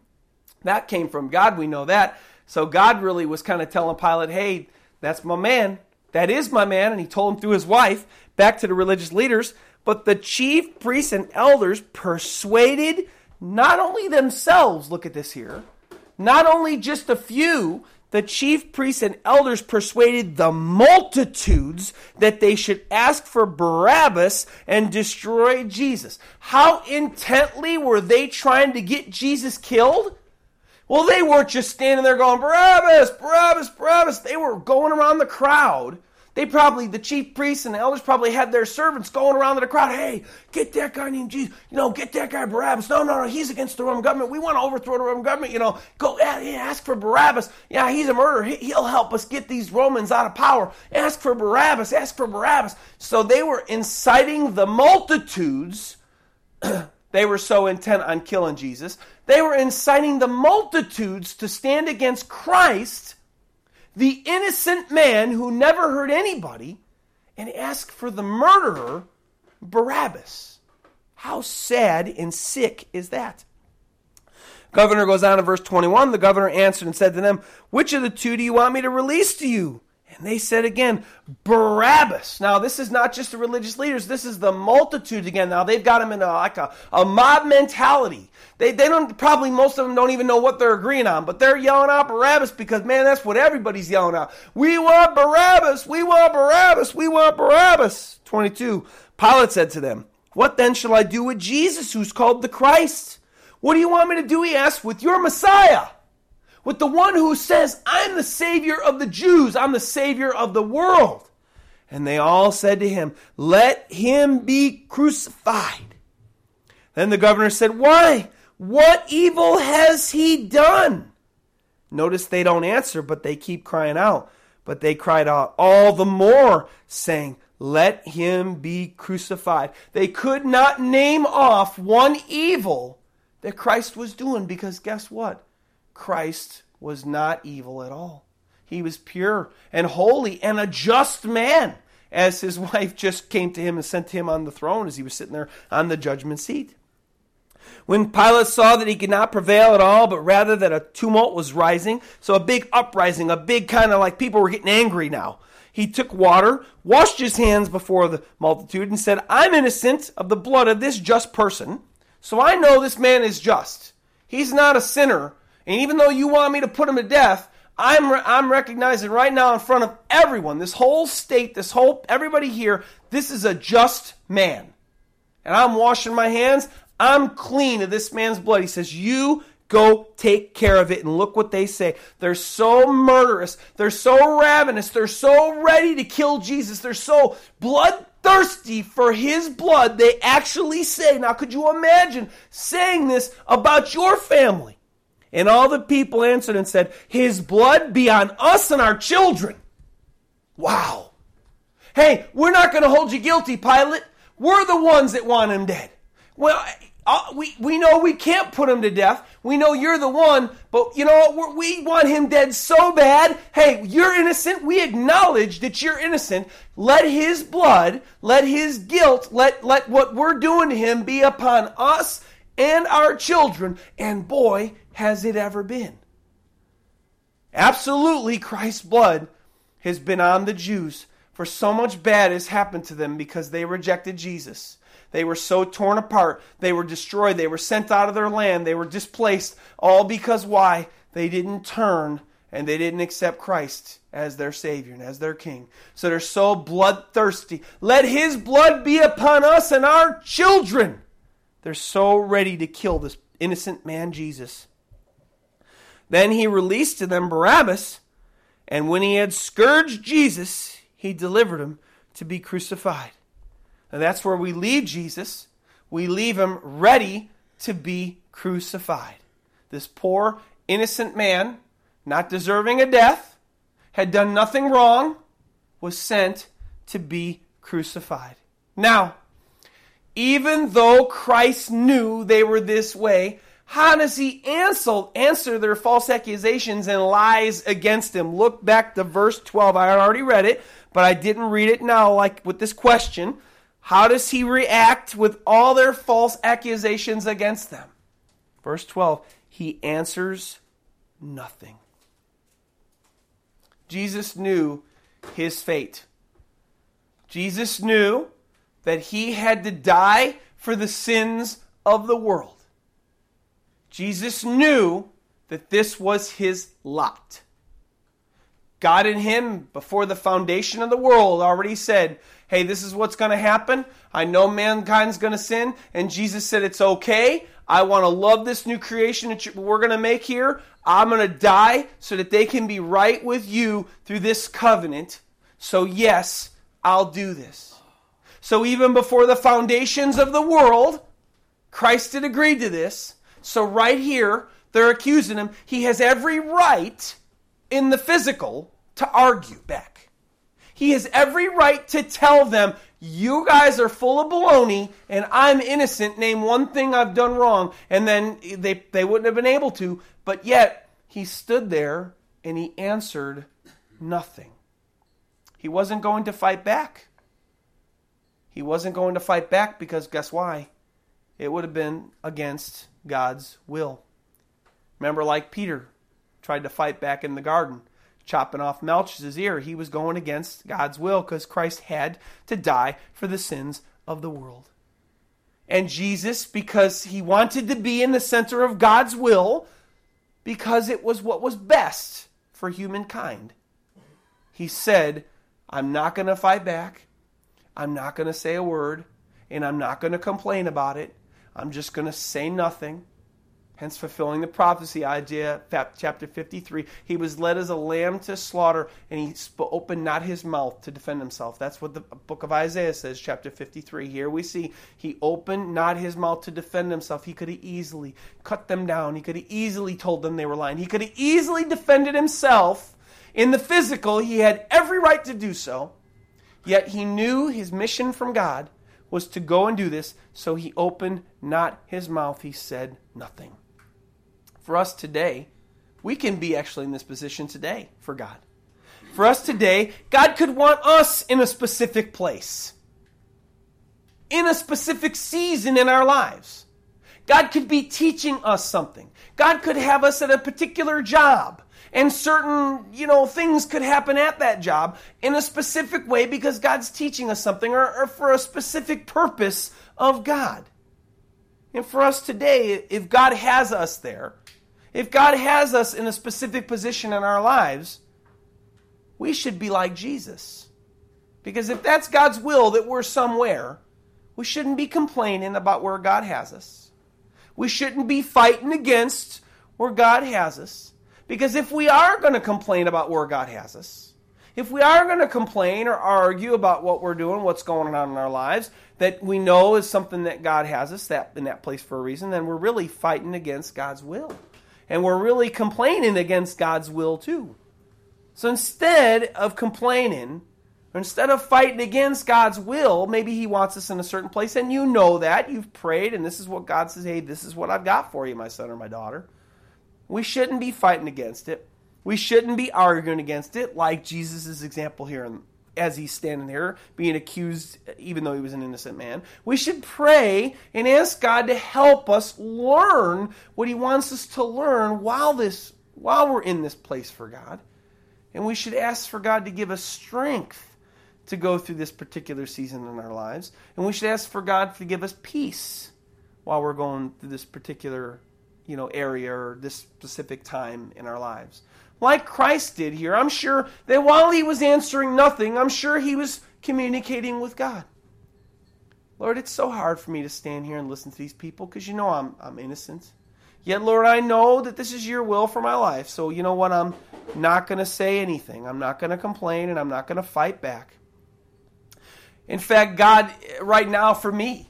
That came from God, we know that. So God really was kind of telling Pilate, Hey, that's my man. That is my man. And he told him through his wife back to the religious leaders. But the chief priests and elders persuaded not only themselves, look at this here, not only just a few, the chief priests and elders persuaded the multitudes that they should ask for Barabbas and destroy Jesus. How intently were they trying to get Jesus killed? Well, they weren't just standing there going, Barabbas, Barabbas, Barabbas. They were going around the crowd they probably, the chief priests and the elders probably had their servants going around to the crowd. Hey, get that guy named Jesus. You know, get that guy Barabbas. No, no, no, he's against the Roman government. We want to overthrow the Roman government. You know, go ask for Barabbas. Yeah, he's a murderer. He, will help us get these Romans out of power. Ask for Barabbas. Ask for Barabbas. So they were inciting the multitudes. [clears throat] they were so intent on killing Jesus. They were inciting the multitudes to stand against Christ the innocent man who never hurt anybody and ask for the murderer, Barabbas. How sad and sick is that? Governor goes on in verse 21. The governor answered and said to them, Which of the two do you want me to release to you? And they said again, Barabbas. Now, this is not just the religious leaders, this is the multitudes again. Now, they've got them in a, like a, a mob mentality. They, they don't, probably most of them don't even know what they're agreeing on, but they're yelling out Barabbas because, man, that's what everybody's yelling out. We want Barabbas! We want Barabbas! We want Barabbas! 22. Pilate said to them, What then shall I do with Jesus, who's called the Christ? What do you want me to do? He asked, with your Messiah with the one who says, I'm the Savior of the Jews, I'm the Savior of the world. And they all said to him, Let him be crucified. Then the governor said, Why? What evil has he done? Notice they don't answer, but they keep crying out. But they cried out all the more, saying, Let him be crucified. They could not name off one evil that Christ was doing because guess what? Christ was not evil at all. He was pure and holy and a just man, as his [laughs] wife just came to him and sent him on the throne as he was sitting there on the judgment seat. When Pilate saw that he could not prevail at all, but rather that a tumult was rising, so a big uprising, a big kind of like people were getting angry now, he took water, washed his hands before the multitude, and said, I'm innocent of the blood of this just person, so I know this man is just. He's not a sinner, and even though you want me to put him to death, I'm, re- I'm recognizing right now in front of everyone, this whole state, this whole, everybody here, this is a just man. And I'm washing my hands. I'm clean of this man's blood. He says, You go take care of it. And look what they say. They're so murderous. They're so ravenous. They're so ready to kill Jesus. They're so bloodthirsty for his blood. They actually say, Now, could you imagine saying this about your family? And all the people answered and said, His blood be on us and our children. Wow. Hey, we're not going to hold you guilty, Pilate. We're the ones that want him dead. Well, uh, we, we know we can't put him to death. We know you're the one, but you know? We want him dead so bad. Hey, you're innocent. We acknowledge that you're innocent. Let his blood, let his guilt, let, let what we're doing to him be upon us and our children. And boy, has it ever been. Absolutely, Christ's blood has been on the Jews, for so much bad has happened to them because they rejected Jesus. They were so torn apart. They were destroyed. They were sent out of their land. They were displaced. All because why? They didn't turn and they didn't accept Christ as their Savior and as their King. So they're so bloodthirsty. Let His blood be upon us and our children. They're so ready to kill this innocent man, Jesus. Then he released to them Barabbas, and when he had scourged Jesus, he delivered him to be crucified. And that's where we leave Jesus. We leave him ready to be crucified. This poor, innocent man, not deserving a death, had done nothing wrong, was sent to be crucified. Now, even though Christ knew they were this way, how does he answer, their false accusations and lies against him? Look back to verse 12. I already read it, but I didn't read it now, like with this question. How does he react with all their false accusations against them? Verse 12, he answers nothing. Jesus knew his fate. Jesus knew that he had to die for the sins of the world. Jesus knew that this was his lot. God in him, before the foundation of the world, already said, hey, this is what's going to happen. I know mankind's going to sin. And Jesus said, it's okay. I want to love this new creation that we're going to make here. I'm going to die so that they can be right with you through this covenant. So, yes, I'll do this. So, even before the foundations of the world, Christ had agreed to this. So, right here, they're accusing him. He has every right in the physical to argue back. He has every right to tell them, you guys are full of baloney and I'm innocent. Name one thing I've done wrong. And then they, they wouldn't have been able to. But yet, he stood there and he answered nothing. He wasn't going to fight back. He wasn't going to fight back because guess why? It would have been against God's will. Remember, like Peter tried to fight back in the garden chopping off Malchus's ear. He was going against God's will because Christ had to die for the sins of the world. And Jesus, because he wanted to be in the center of God's will, because it was what was best for humankind, he said, I'm not going to fight back. I'm not going to say a word. And I'm not going to complain about it. I'm just going to say nothing hence fulfilling the prophecy, Isaiah chapter 53. He was led as a lamb to slaughter, and he opened not his mouth to defend himself. That's what the book of Isaiah says, chapter 53. Here we see he opened not his mouth to defend himself. He could have easily cut them down. He could have easily told them they were lying. He could have easily defended himself in the physical. He had every right to do so. Yet he knew his mission from God was to go and do this, so he opened not his mouth. He said nothing for us today, we can be actually in this position today for God. For us today, God could want us in a specific place, in a specific season in our lives. God could be teaching us something. God could have us at a particular job and certain, you know, things could happen at that job in a specific way because God's teaching us something or, or, for a specific purpose of God. And for us today, if God has us there, if God has us in a specific position in our lives, we should be like Jesus. Because if that's God's will that we're somewhere, we shouldn't be complaining about where God has us. We shouldn't be fighting against where God has us. Because if we are going to complain about where God has us, if we are going to complain or argue about what we're doing, what's going on in our lives, that we know is something that God has us that in that place for a reason, then we're really fighting against God's will. And we're really complaining against God's will too. So instead of complaining, or instead of fighting against God's will, maybe He wants us in a certain place, and you know that. You've prayed, and this is what God says, hey, this is what I've got for you, my son or my daughter. We shouldn't be fighting against it. We shouldn't be arguing against it, like Jesus' example here as he's standing there being accused, even though he was an innocent man. We should pray and ask God to help us learn what he wants us to learn while this while we're in this place for God. And we should ask for God to give us strength to go through this particular season in our lives. And we should ask for God to give us peace while we're going through this particular, you know, area or this specific time in our lives. Like Christ did here, I'm sure that while he was answering nothing, I'm sure he was communicating with God. Lord, it's so hard for me to stand here and listen to these people because you know I'm, I'm innocent. Yet, Lord, I know that this is your will for my life. So, you know what? I'm not going to say anything. I'm not going to complain and I'm not going to fight back. In fact, God, right now for me,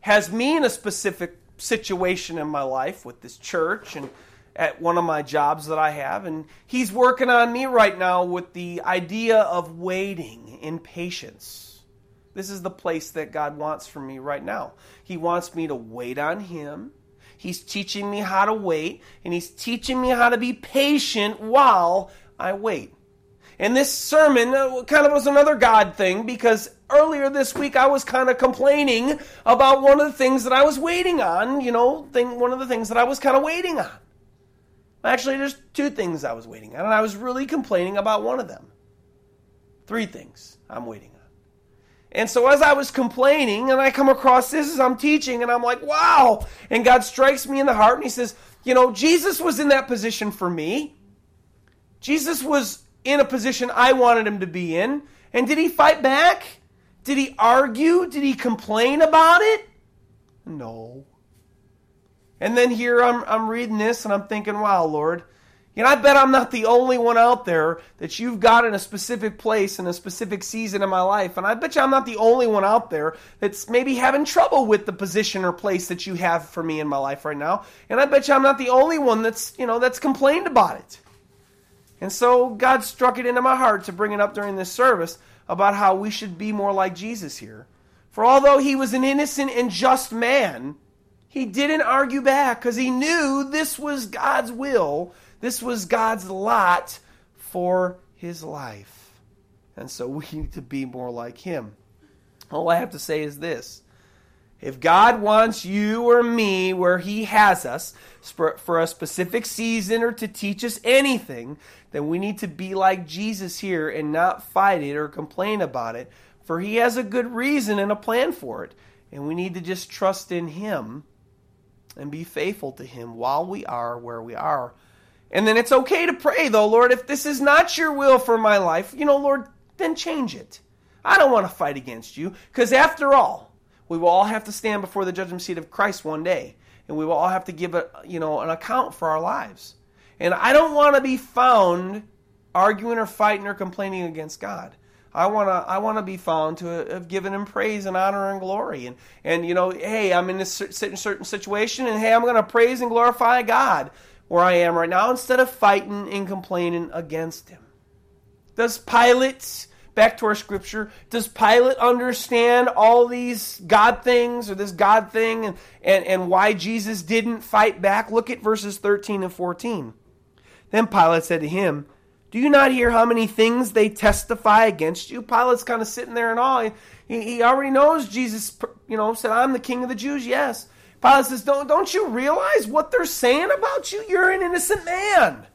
has me in a specific situation in my life with this church and at one of my jobs that I have. And He's working on me right now with the idea of waiting in patience. This is the place that God wants for me right now. He wants me to wait on Him. He's teaching me how to wait, and He's teaching me how to be patient while I wait. And this sermon uh, kind of was another God thing because earlier this week I was kind of complaining about one of the things that I was waiting on, you know, thing, one of the things that I was kind of waiting on. Actually, there's two things I was waiting on, and I was really complaining about one of them. Three things I'm waiting on. And so as I was complaining, and I come across this as I'm teaching, and I'm like, wow. And God strikes me in the heart, and He says, you know, Jesus was in that position for me. Jesus was in a position I wanted him to be in. And did he fight back? Did he argue? Did he complain about it? No. And then here I'm, I'm reading this and I'm thinking, wow, Lord, you know, I bet I'm not the only one out there that you've got in a specific place in a specific season in my life. And I bet you I'm not the only one out there that's maybe having trouble with the position or place that you have for me in my life right now. And I bet you I'm not the only one that's, you know, that's complained about it. And so God struck it into my heart to bring it up during this service about how we should be more like Jesus here. For although he was an innocent and just man, he didn't argue back because he knew this was God's will, this was God's lot for his life. And so we [laughs] need to be more like him. All I have to say is this if God wants you or me where He has us for a specific season or to teach us anything, then we need to be like Jesus here and not fight it or complain about it, for He has a good reason and a plan for it. And we need to just trust in Him and be faithful to Him while we are where we are. And then it's okay to pray, though, Lord, if this is not your will for my life, you know, Lord, then change it. I don't want to fight against you, because after all, we will all have to stand before the judgment seat of Christ one day, and we will all have to give a, you know, an account for our lives. And I don't want to be found arguing or fighting or complaining against God. I want to I want to be found to have given him praise and honor and glory and and you know hey I'm in this certain situation and hey I'm going to praise and glorify God where I am right now instead of fighting and complaining against him. Does Pilate back to our scripture, does Pilate understand all these God things or this God thing and, and, and why Jesus didn't fight back? Look at verses 13 and 14. Then Pilate said to him, Do you not hear how many things they testify against you? Pilate's kind of sitting there and all. He, he already knows Jesus, you know, said, I'm the king of the Jews, yes. Pilate says, don't, don't you realize what they're saying about you? You're an innocent man.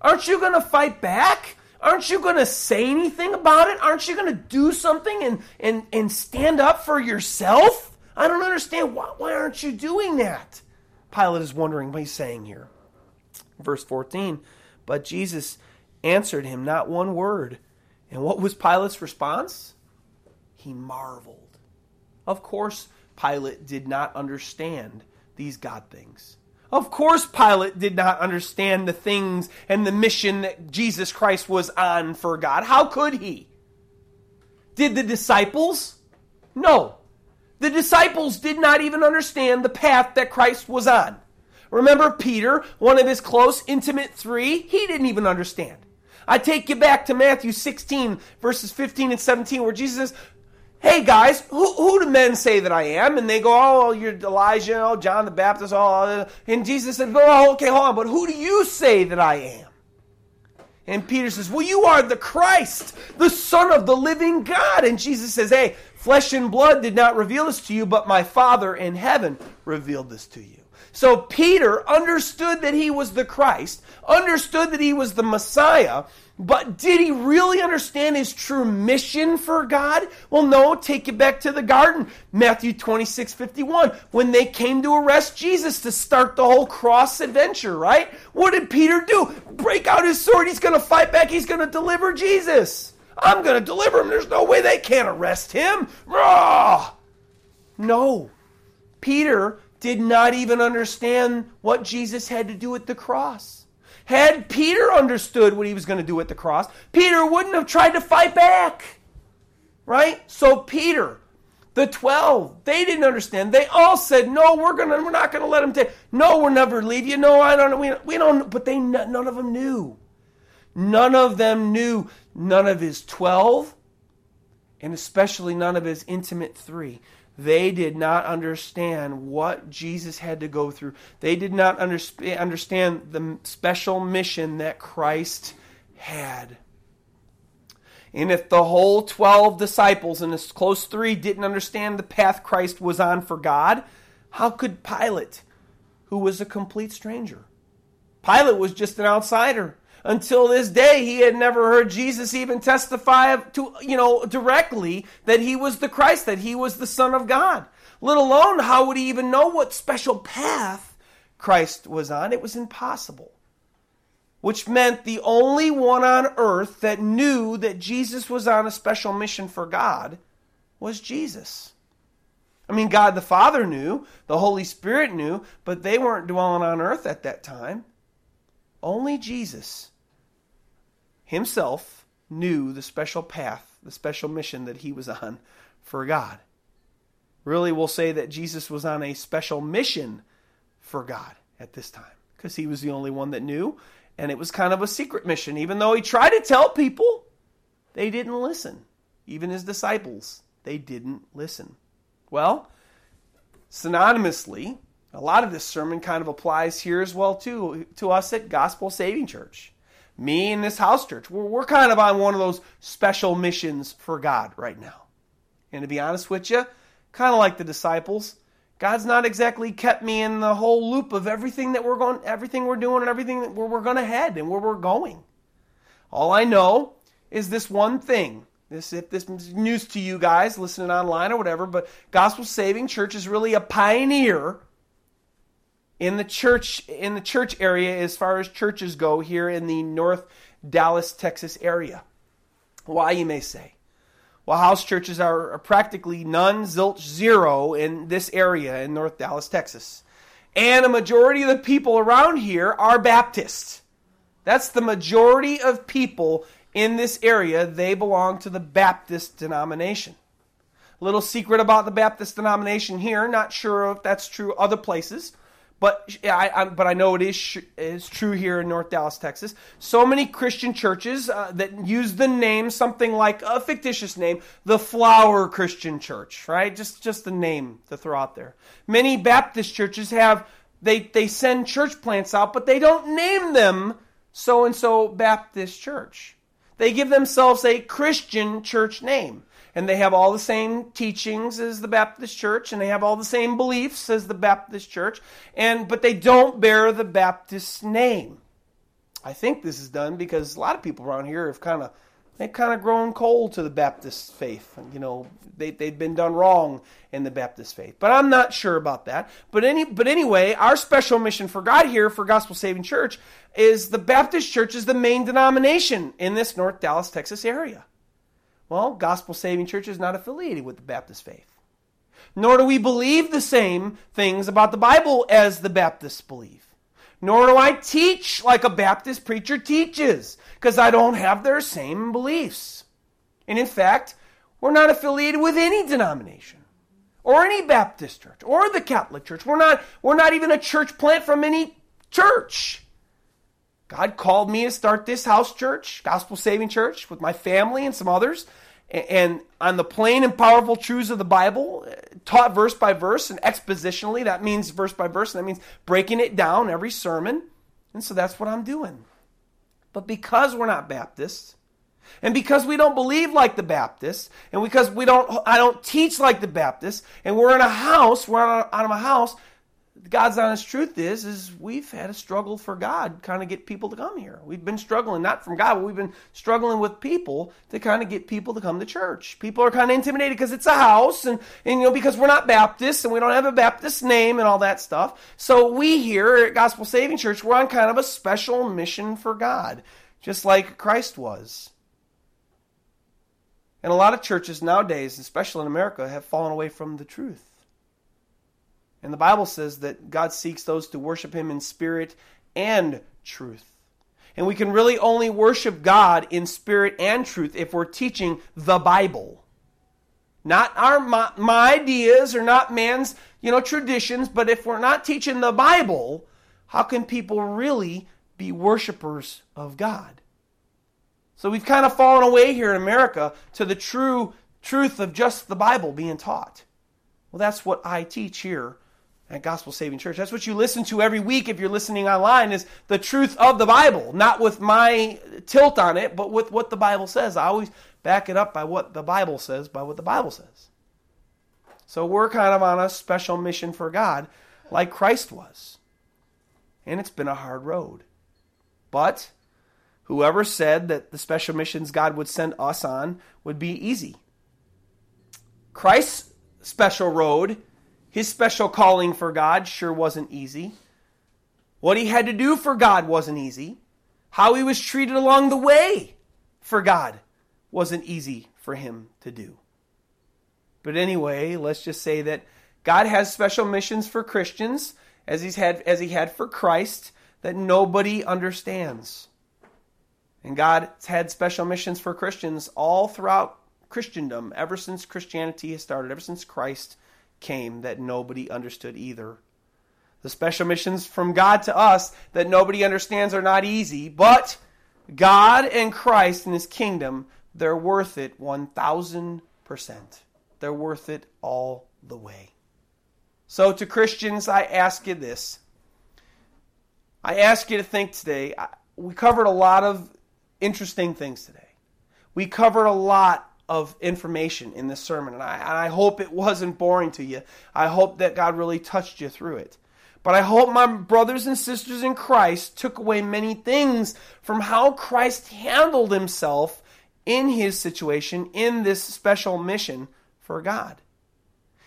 Aren't you going to fight back? Aren't you going to say anything about it? Aren't you going to do something and, and, and stand up for yourself? I don't understand. Why, why aren't you doing that? Pilate is wondering what he's saying here. Verse 14 But Jesus answered him not one word. And what was Pilate's response? He marveled. Of course, Pilate did not understand these God things. Of course, Pilate did not understand the things and the mission that Jesus Christ was on for God. How could he? Did the disciples? No. The disciples did not even understand the path that Christ was on. Remember Peter, one of his close, intimate three? He didn't even understand. I take you back to Matthew 16, verses 15 and 17, where Jesus says, Hey guys, who, who do men say that I am? And they go, Oh, you're Elijah, oh, John the Baptist, oh, and Jesus said, Oh, okay, hold on, but who do you say that I am? And Peter says, Well, you are the Christ, the Son of the living God. And Jesus says, Hey, flesh and blood did not reveal this to you, but my Father in heaven revealed this to you. So Peter understood that he was the Christ, understood that he was the Messiah, but did he really understand his true mission for God? Well, no, take it back to the garden. Matthew 26, 51. When they came to arrest Jesus to start the whole cross adventure, right? What did Peter do? Break out his sword. He's going to fight back. He's going to deliver Jesus. I'm going to deliver him. There's no way they can't arrest him. No. Peter did not even understand what Jesus had to do at the cross. Had Peter understood what he was going to do at the cross, Peter wouldn't have tried to fight back. Right? So Peter, the 12, they didn't understand. They all said, "No, we're going to we're not going to let him take. No, we'll never leave you. No, I don't we, we don't but they none of them knew. None of them knew. None of his 12 and especially none of his intimate 3 they did not understand what Jesus had to go through. They did not understand the special mission that Christ had. And if the whole 12 disciples and his close three didn't understand the path Christ was on for God, how could Pilate, who was a complete stranger? Pilate was just an outsider until this day he had never heard Jesus even testify to you know directly that he was the Christ that he was the son of God. Let alone how would he even know what special path Christ was on? It was impossible. Which meant the only one on earth that knew that Jesus was on a special mission for God was Jesus. I mean God the Father knew the Holy Spirit knew but they weren't dwelling on earth at that time only Jesus himself knew the special path, the special mission that he was on for God. Really, we'll say that Jesus was on a special mission for God at this time because he was the only one that knew. And it was kind of a secret mission. Even though he tried to tell people, they didn't listen. Even his disciples, they didn't listen. Well, synonymously, a lot of this sermon kind of applies here as well too to us at Gospel Saving Church. Me and this house church, we're, we're kind of on one of those special missions for God right now. And to be honest with you, kind of like the disciples, God's not exactly kept me in the whole loop of everything that we're going, everything we're doing, and everything that where we're going to head and where we're going. All I know is this one thing. This, if this is news to you guys listening online or whatever, but Gospel Saving Church is really a pioneer in the church in the church area as far as churches go here in the North Dallas, Texas area. Why you may say. Well, house churches are, practically none, zilch, zero in this area in North Dallas, Texas. And a majority of the people around here are Baptists. That's the majority of people in this area. They belong to the Baptist denomination. Little secret about the Baptist denomination here, not sure if that's true other places. But I, I, but I know it is is true here in North Dallas, Texas. So many Christian churches uh, that use the name something like a fictitious name, the Flower Christian Church, right? Just just the name to throw out there. Many Baptist churches have they they send church plants out, but they don't name them so and so Baptist Church. They give themselves a Christian church name and they have all the same teachings as the Baptist church and they have all the same beliefs as the Baptist church and but they don't bear the Baptist name. I think this is done because a lot of people around here have kind of they've kind of grown cold to the Baptist faith. You know, they they've been done wrong in the Baptist faith. But I'm not sure about that. But any but anyway, our special mission for God here for Gospel Saving Church is the Baptist Church is the main denomination in this North Dallas, Texas area. Well, Gospel Saving Church is not affiliated with the Baptist faith. nor do we believe the same things about the Bible as the Baptists believe. Nor do I teach like a Baptist preacher teaches, because I don't have their same beliefs. And in fact, we're not affiliated with any denomination or any Baptist church or the Catholic Church. We're not, we're not even a church plant from any church. God called me to start this house church, gospel saving church, with my family and some others and on the plain and powerful truths of the Bible, taught verse by verse and expositionally. That means verse by verse, and that means breaking it down every sermon. And so that's what I'm doing. But because we're not Baptists, and because we don't believe like the Baptists, and because we don't, I don't teach like the Baptists, and we're in a house, we're out of a house God's honest truth is, is we've had a struggle for God kind of get people to come here. We've been struggling, not from God, but we've been struggling with people to kind of get people to come to church. People are kind of intimidated because it's a house and, and, you know, because we're not Baptists and we don't have a Baptist name and all that stuff. So we here at Gospel Saving Church, we're on kind of a special mission for God, just like Christ was. And a lot of churches nowadays, especially in America, have fallen away from the truth. And the Bible says that God seeks those to worship Him in spirit and truth. And we can really only worship God in spirit and truth if we're teaching the Bible. Not our my, my ideas or not man's, you know, traditions, but if we're not teaching the Bible, how can people really be worshipers of God? So we've kind of fallen away here in America to the true truth of just the Bible being taught. Well, that's what I teach here at Gospel Saving Church. That's what you listen to every week if you're listening online is the truth of the Bible, not with my tilt on it, but with what the Bible says. I always back it up by what the Bible says, by what the Bible says. So we're kind of on a special mission for God like Christ was. And it's been a hard road. But whoever said that the special missions God would send us on would be easy. Christ's special road his special calling for God sure wasn't easy. What he had to do for God wasn't easy. How he was treated along the way for God wasn't easy for him to do. But anyway, let's just say that God has special missions for Christians as he's had as he had for Christ that nobody understands. And God's had special missions for Christians all throughout Christendom ever since Christianity has started, ever since Christ came that nobody understood either. The special missions from God to us that nobody understands are not easy, but God and Christ and His kingdom, they're worth it 1,000%. They're worth it all the way. So, to Christians, I ask you this. I ask you to think today. We covered a lot of interesting things today. We covered a lot of information in this sermon, and I, and I hope it wasn't boring to you. I hope that God really touched you through it. But I hope my brothers and sisters in Christ took away many things from how Christ handled himself in his situation, in this special mission for God.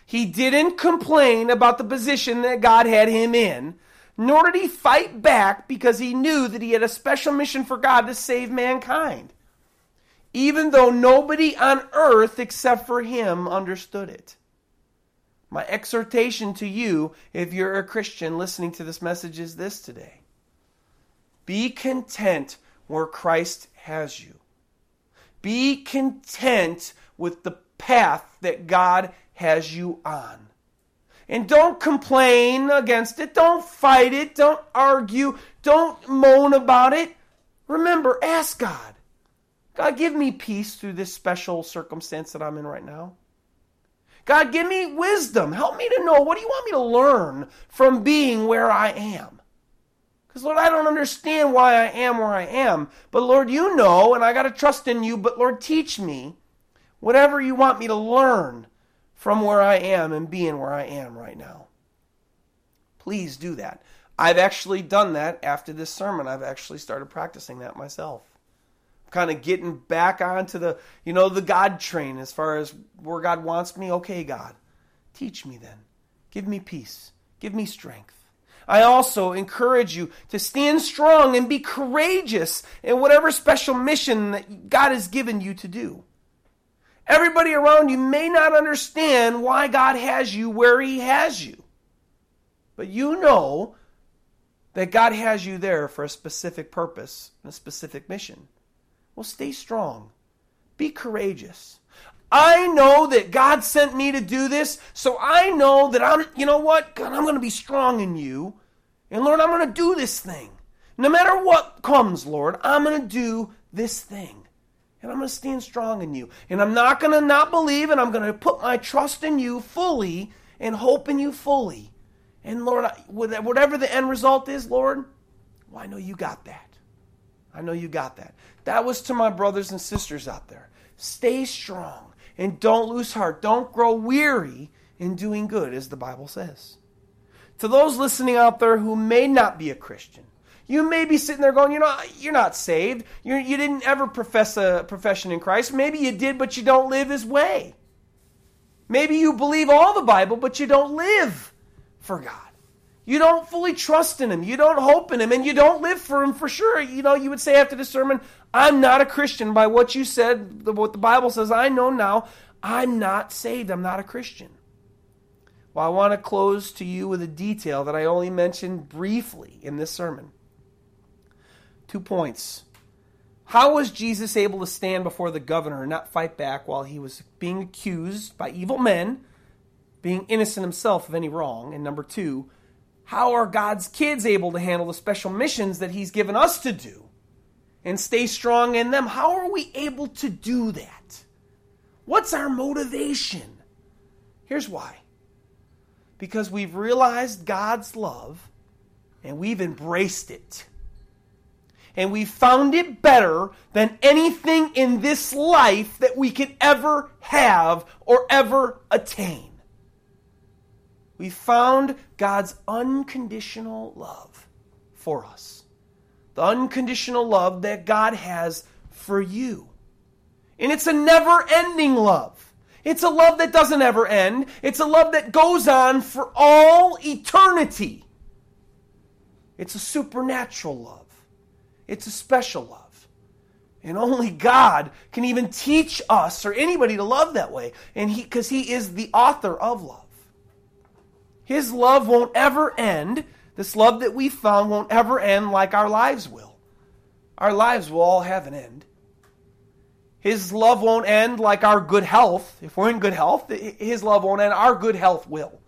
He didn't complain about the position that God had him in, nor did he fight back because he knew that he had a special mission for God to save mankind even though nobody on earth except for him understood it. My exhortation to you, if you're a Christian listening to this message, is this today Be content where Christ has you. Be content with the path that God has you on. And don't complain against it. Don't fight it. Don't argue. Don't moan about it. Remember, ask God. God, give me peace through this special circumstance that I'm in right now. God, give me wisdom. Help me to know what do you want me to learn from being where I am? Because, Lord, I don't understand why I am where I am. But, Lord, you know, and I got to trust in you. But, Lord, teach me whatever you want me to learn from where I am and being where I am right now. Please do that. I've actually done that after this sermon. I've actually started practicing that myself kind of getting back onto the, you know, the God train as far as where God wants me. Okay, God, teach me then. Give me peace. Give me strength. I also encourage you to stand strong and be courageous in whatever special mission that God has given you to do. Everybody around you may not understand why God has you where He has you. But you know that God has you there for a specific purpose and a specific mission. Well, stay strong. Be courageous. I know that God sent me to do this, so I know that I'm, you know what? God, I'm going to be strong in you. And Lord, I'm going to do this thing. No matter what comes, Lord, I'm going to do this thing. And I'm going to stand strong in you. And I'm not going to not believe, and I'm going to put my trust in you fully and hope in you fully. And Lord, whatever the end result is, Lord, well, I know you got that. I know you got that. That was to my brothers and sisters out there. Stay strong and don't lose heart. Don't grow weary in doing good, as the Bible says. To those listening out there who may not be a Christian, you may be sitting there going, you know, you're not saved. You're, you did not ever profess a profession in Christ. Maybe you did, but you don't live His way. Maybe you believe all the Bible, but you don't live for God. You don't fully trust in Him. You don't hope in Him, and you don't live for Him for sure. You know, you would say after the sermon, I'm not a Christian by what you said, what the Bible says. I know now. I'm not saved. I'm not a Christian. Well, I want to close to you with a detail that I only mentioned briefly in this sermon. Two points. How was Jesus able to stand before the governor and not fight back while he was being accused by evil men, being innocent himself of any wrong? And number two, how are God's kids able to handle the special missions that he's given us to do and stay strong in them? How are we able to do that? What's our motivation? Here's why because we've realized God's love and we've embraced it. And we found it better than anything in this life that we could ever have or ever attain. We found God's unconditional love for us. The unconditional love that God has for you. And it's a never ending love. It's a love that doesn't ever end. It's a love that goes on for all eternity. It's a supernatural love. It's a special love. And only God can even teach us or anybody to love that way. And he because he is the author of love. His love won't ever end. This love that we found won't ever end like our lives will. Our lives will all have an end. His love won't end like our good health. If we're in good health, His love won't end. Our good health will.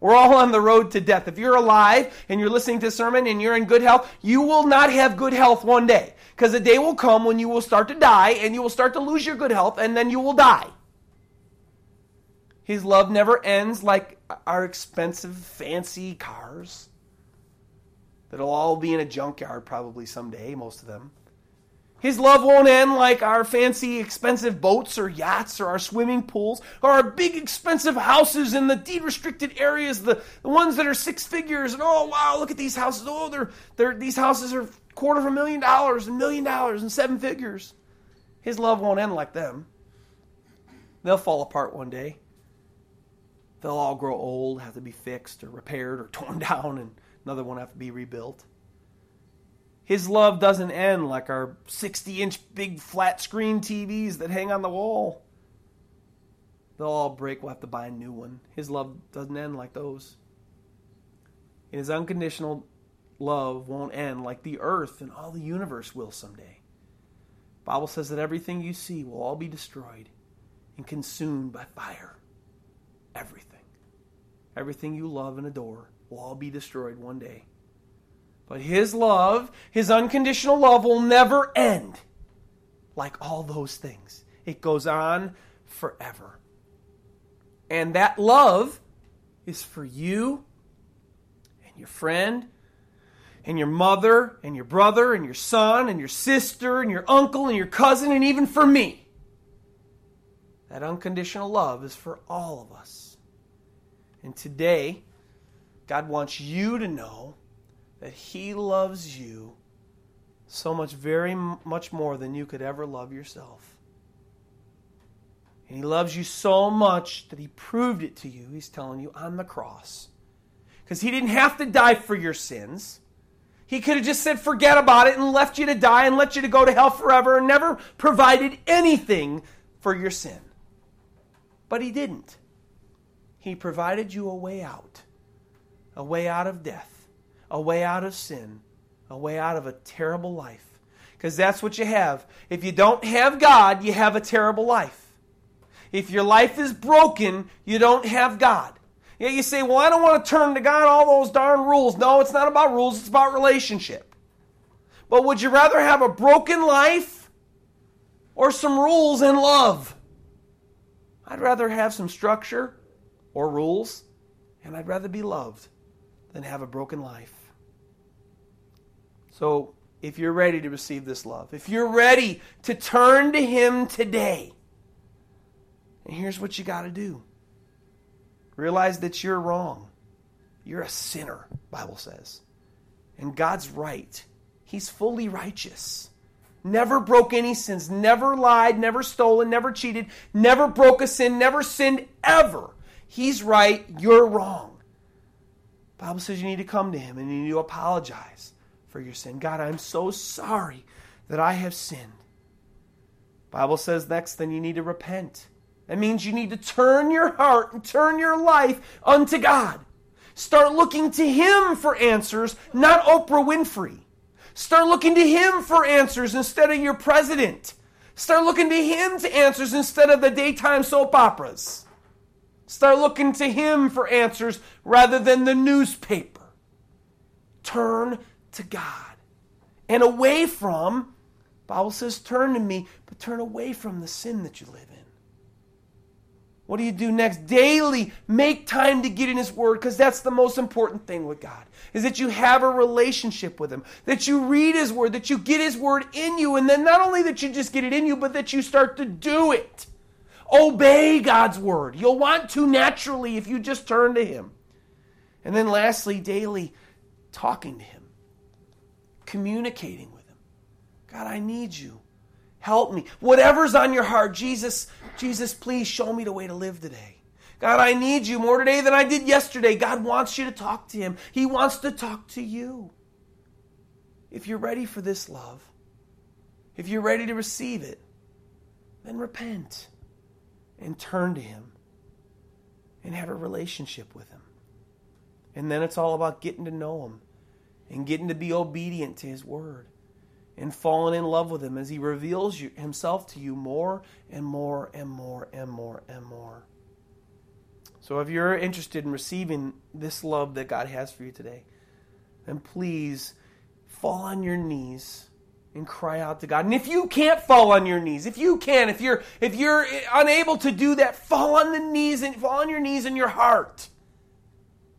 We're all on the road to death. If you're alive and you're listening to sermon and you're in good health, you will not have good health one day. Because a day will come when you will start to die and you will start to lose your good health and then you will die. His love never ends like our expensive, fancy cars that'll all be in a junkyard probably someday, most of them. His love won't end like our fancy, expensive boats or yachts or our swimming pools or our big, expensive houses in the deed restricted areas, the, the ones that are six figures. And oh, wow, look at these houses. Oh, they're, they're, these houses are quarter of a million dollars and million dollars and seven figures. His love won't end like them. They'll fall apart one day. They'll all grow old, have to be fixed or repaired or [laughs] torn down, and another one have to be rebuilt. His love doesn't end like our 60 inch big flat screen TVs that hang on the wall. They'll all break, we'll have to buy a new one. His love doesn't end like those. And his unconditional love won't end like the earth and all the universe will someday. Bible says that everything you see will all be destroyed and consumed by fire. Everything. Everything you love and adore will all be destroyed one day. But His love, His unconditional love, will never end like all those things. It goes on forever. And that love is for you and your friend and your mother and your brother and your son and your sister and your uncle and your cousin and even for me. That unconditional love is for all of us. And today, God wants you to know that He loves you so much, very much more than you could ever love yourself. And He loves you so much that He proved it to you. He's telling you on the cross. Because He didn't have to die for your sins. He could have just said, forget about it, and left you to die and let you to go to hell forever and never provided anything for your sin. But He didn't. He provided you a way out, a way out of death, a way out of sin, a way out of a terrible life. Because that's what you have. If you don't have God, you have a terrible life. If your life is broken, you don't have God. Yeah, you say, well, I don't want to turn to God all those darn rules. No, it's not about rules, it's about relationship. But would you rather have a broken life or some rules and love? I'd rather have some structure or rules, and I'd rather be loved than have a broken life. So, if you're ready to receive this love, if you're ready to turn to Him today, and here's what you got to do realize that you're wrong. You're a sinner, Bible says. And God's right. He's fully righteous. Never broke any sins, never lied, never stolen, never cheated, never broke a sin, never sinned ever. He's right, you're wrong. Bible says you need to come to him and you need to apologize for your sin. God, I'm so sorry that I have sinned. Bible says next then you need to repent. That means you need to turn your heart and turn your life unto God. Start looking to Him for answers, not Oprah Winfrey. Start looking to Him for answers instead of your president. Start looking to Him to answers instead of the daytime soap operas. Start looking to Him for answers rather than the newspaper. Turn to God and away from, Bible says, turn to me, but turn away from the sin that you live in. What do you do next? Daily make time to get in His Word because that's the most important thing with God is that you have a relationship with Him, that you read His Word, that you get His Word in you, and then not only that you just get it in you, but that you start to do it. Obey God's Word. You'll want to naturally if you just turn to Him. And then lastly, daily talking to Him, communicating with Him. God, I need you. Help me. Whatever's on your heart, Jesus, Jesus, please show me the way to live today. God, I need you more today than I did yesterday. God wants you to talk to him. He wants to talk to you. If you're ready for this love, if you're ready to receive it, then repent and turn to him and have a relationship with him. And then it's all about getting to know him and getting to be obedient to his word and falling in love with him as he reveals you, himself to you more and more and more and more and more. So if you're interested in receiving this love that God has for you today, then please fall on your knees and cry out to God. And if you can't fall on your knees, if you can, if you're if you're unable to do that, fall on the knees and fall on your knees in your heart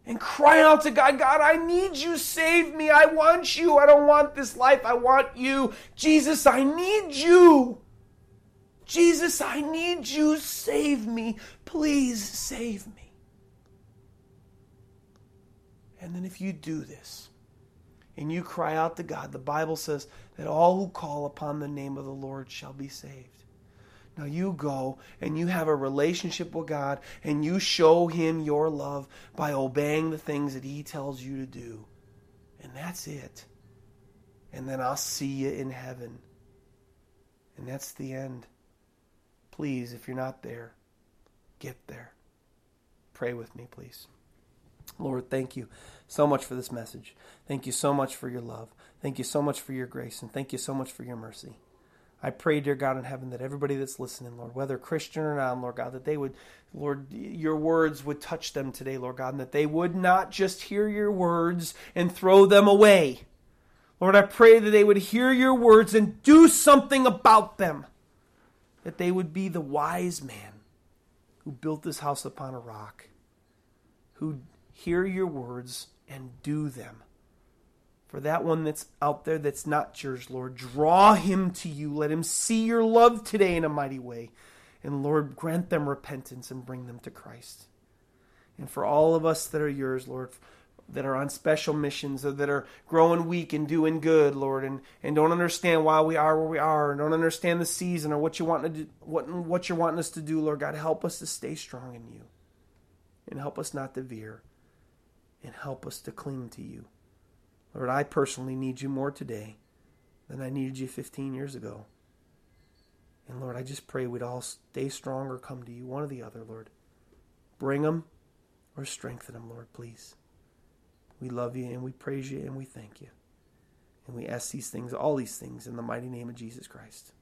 and cry out to God, God, I need you. Save me. I want you. I don't want this life. I want you. Jesus, I need you. Jesus, I need you. Save me. Please save me. And then if you do this and you cry out to God, the Bible says that all who call upon the name of the Lord shall be saved. Now you go and you have a relationship with God and you show Him your love by obeying the things that He tells you to do. And that's it. And then I'll see you in heaven. And that's the end. Please, if you're not there, get there. Pray with me, please. Lord, thank you so much for this message. Thank you so much for your love. Thank you so much for your grace. And thank you so much for your mercy. I pray, dear God in heaven, that everybody that's listening, Lord, whether Christian or not, Lord God, that they would, Lord, your words would touch them today, Lord God, and that they would not just hear your words and throw them away. Lord, I pray that they would hear your words and do something about them. That they would be the wise man who built this house upon a rock, who hear your words and do them for that one that's out there that's not yours, Lord. Draw him to you. Let him see your love today in a mighty way. And Lord, grant them repentance and bring them to Christ. And for all of us that are yours, Lord, that are on special missions or that are growing weak and doing good, Lord, and, and don't understand why we are where we are, and don't understand the season or what you want to do, what what you're wanting us to do, Lord God, help us to stay strong in you. And help us not to veer. And help us to cling to you. Lord, I personally need you more today than I needed you 15 years ago. And Lord, I just pray we'd all stay strong or come to you, one or the other, Lord. Bring them or strengthen them, Lord, please. We love you and we praise you and we thank you. And we ask these things, all these things, in the mighty name of Jesus Christ.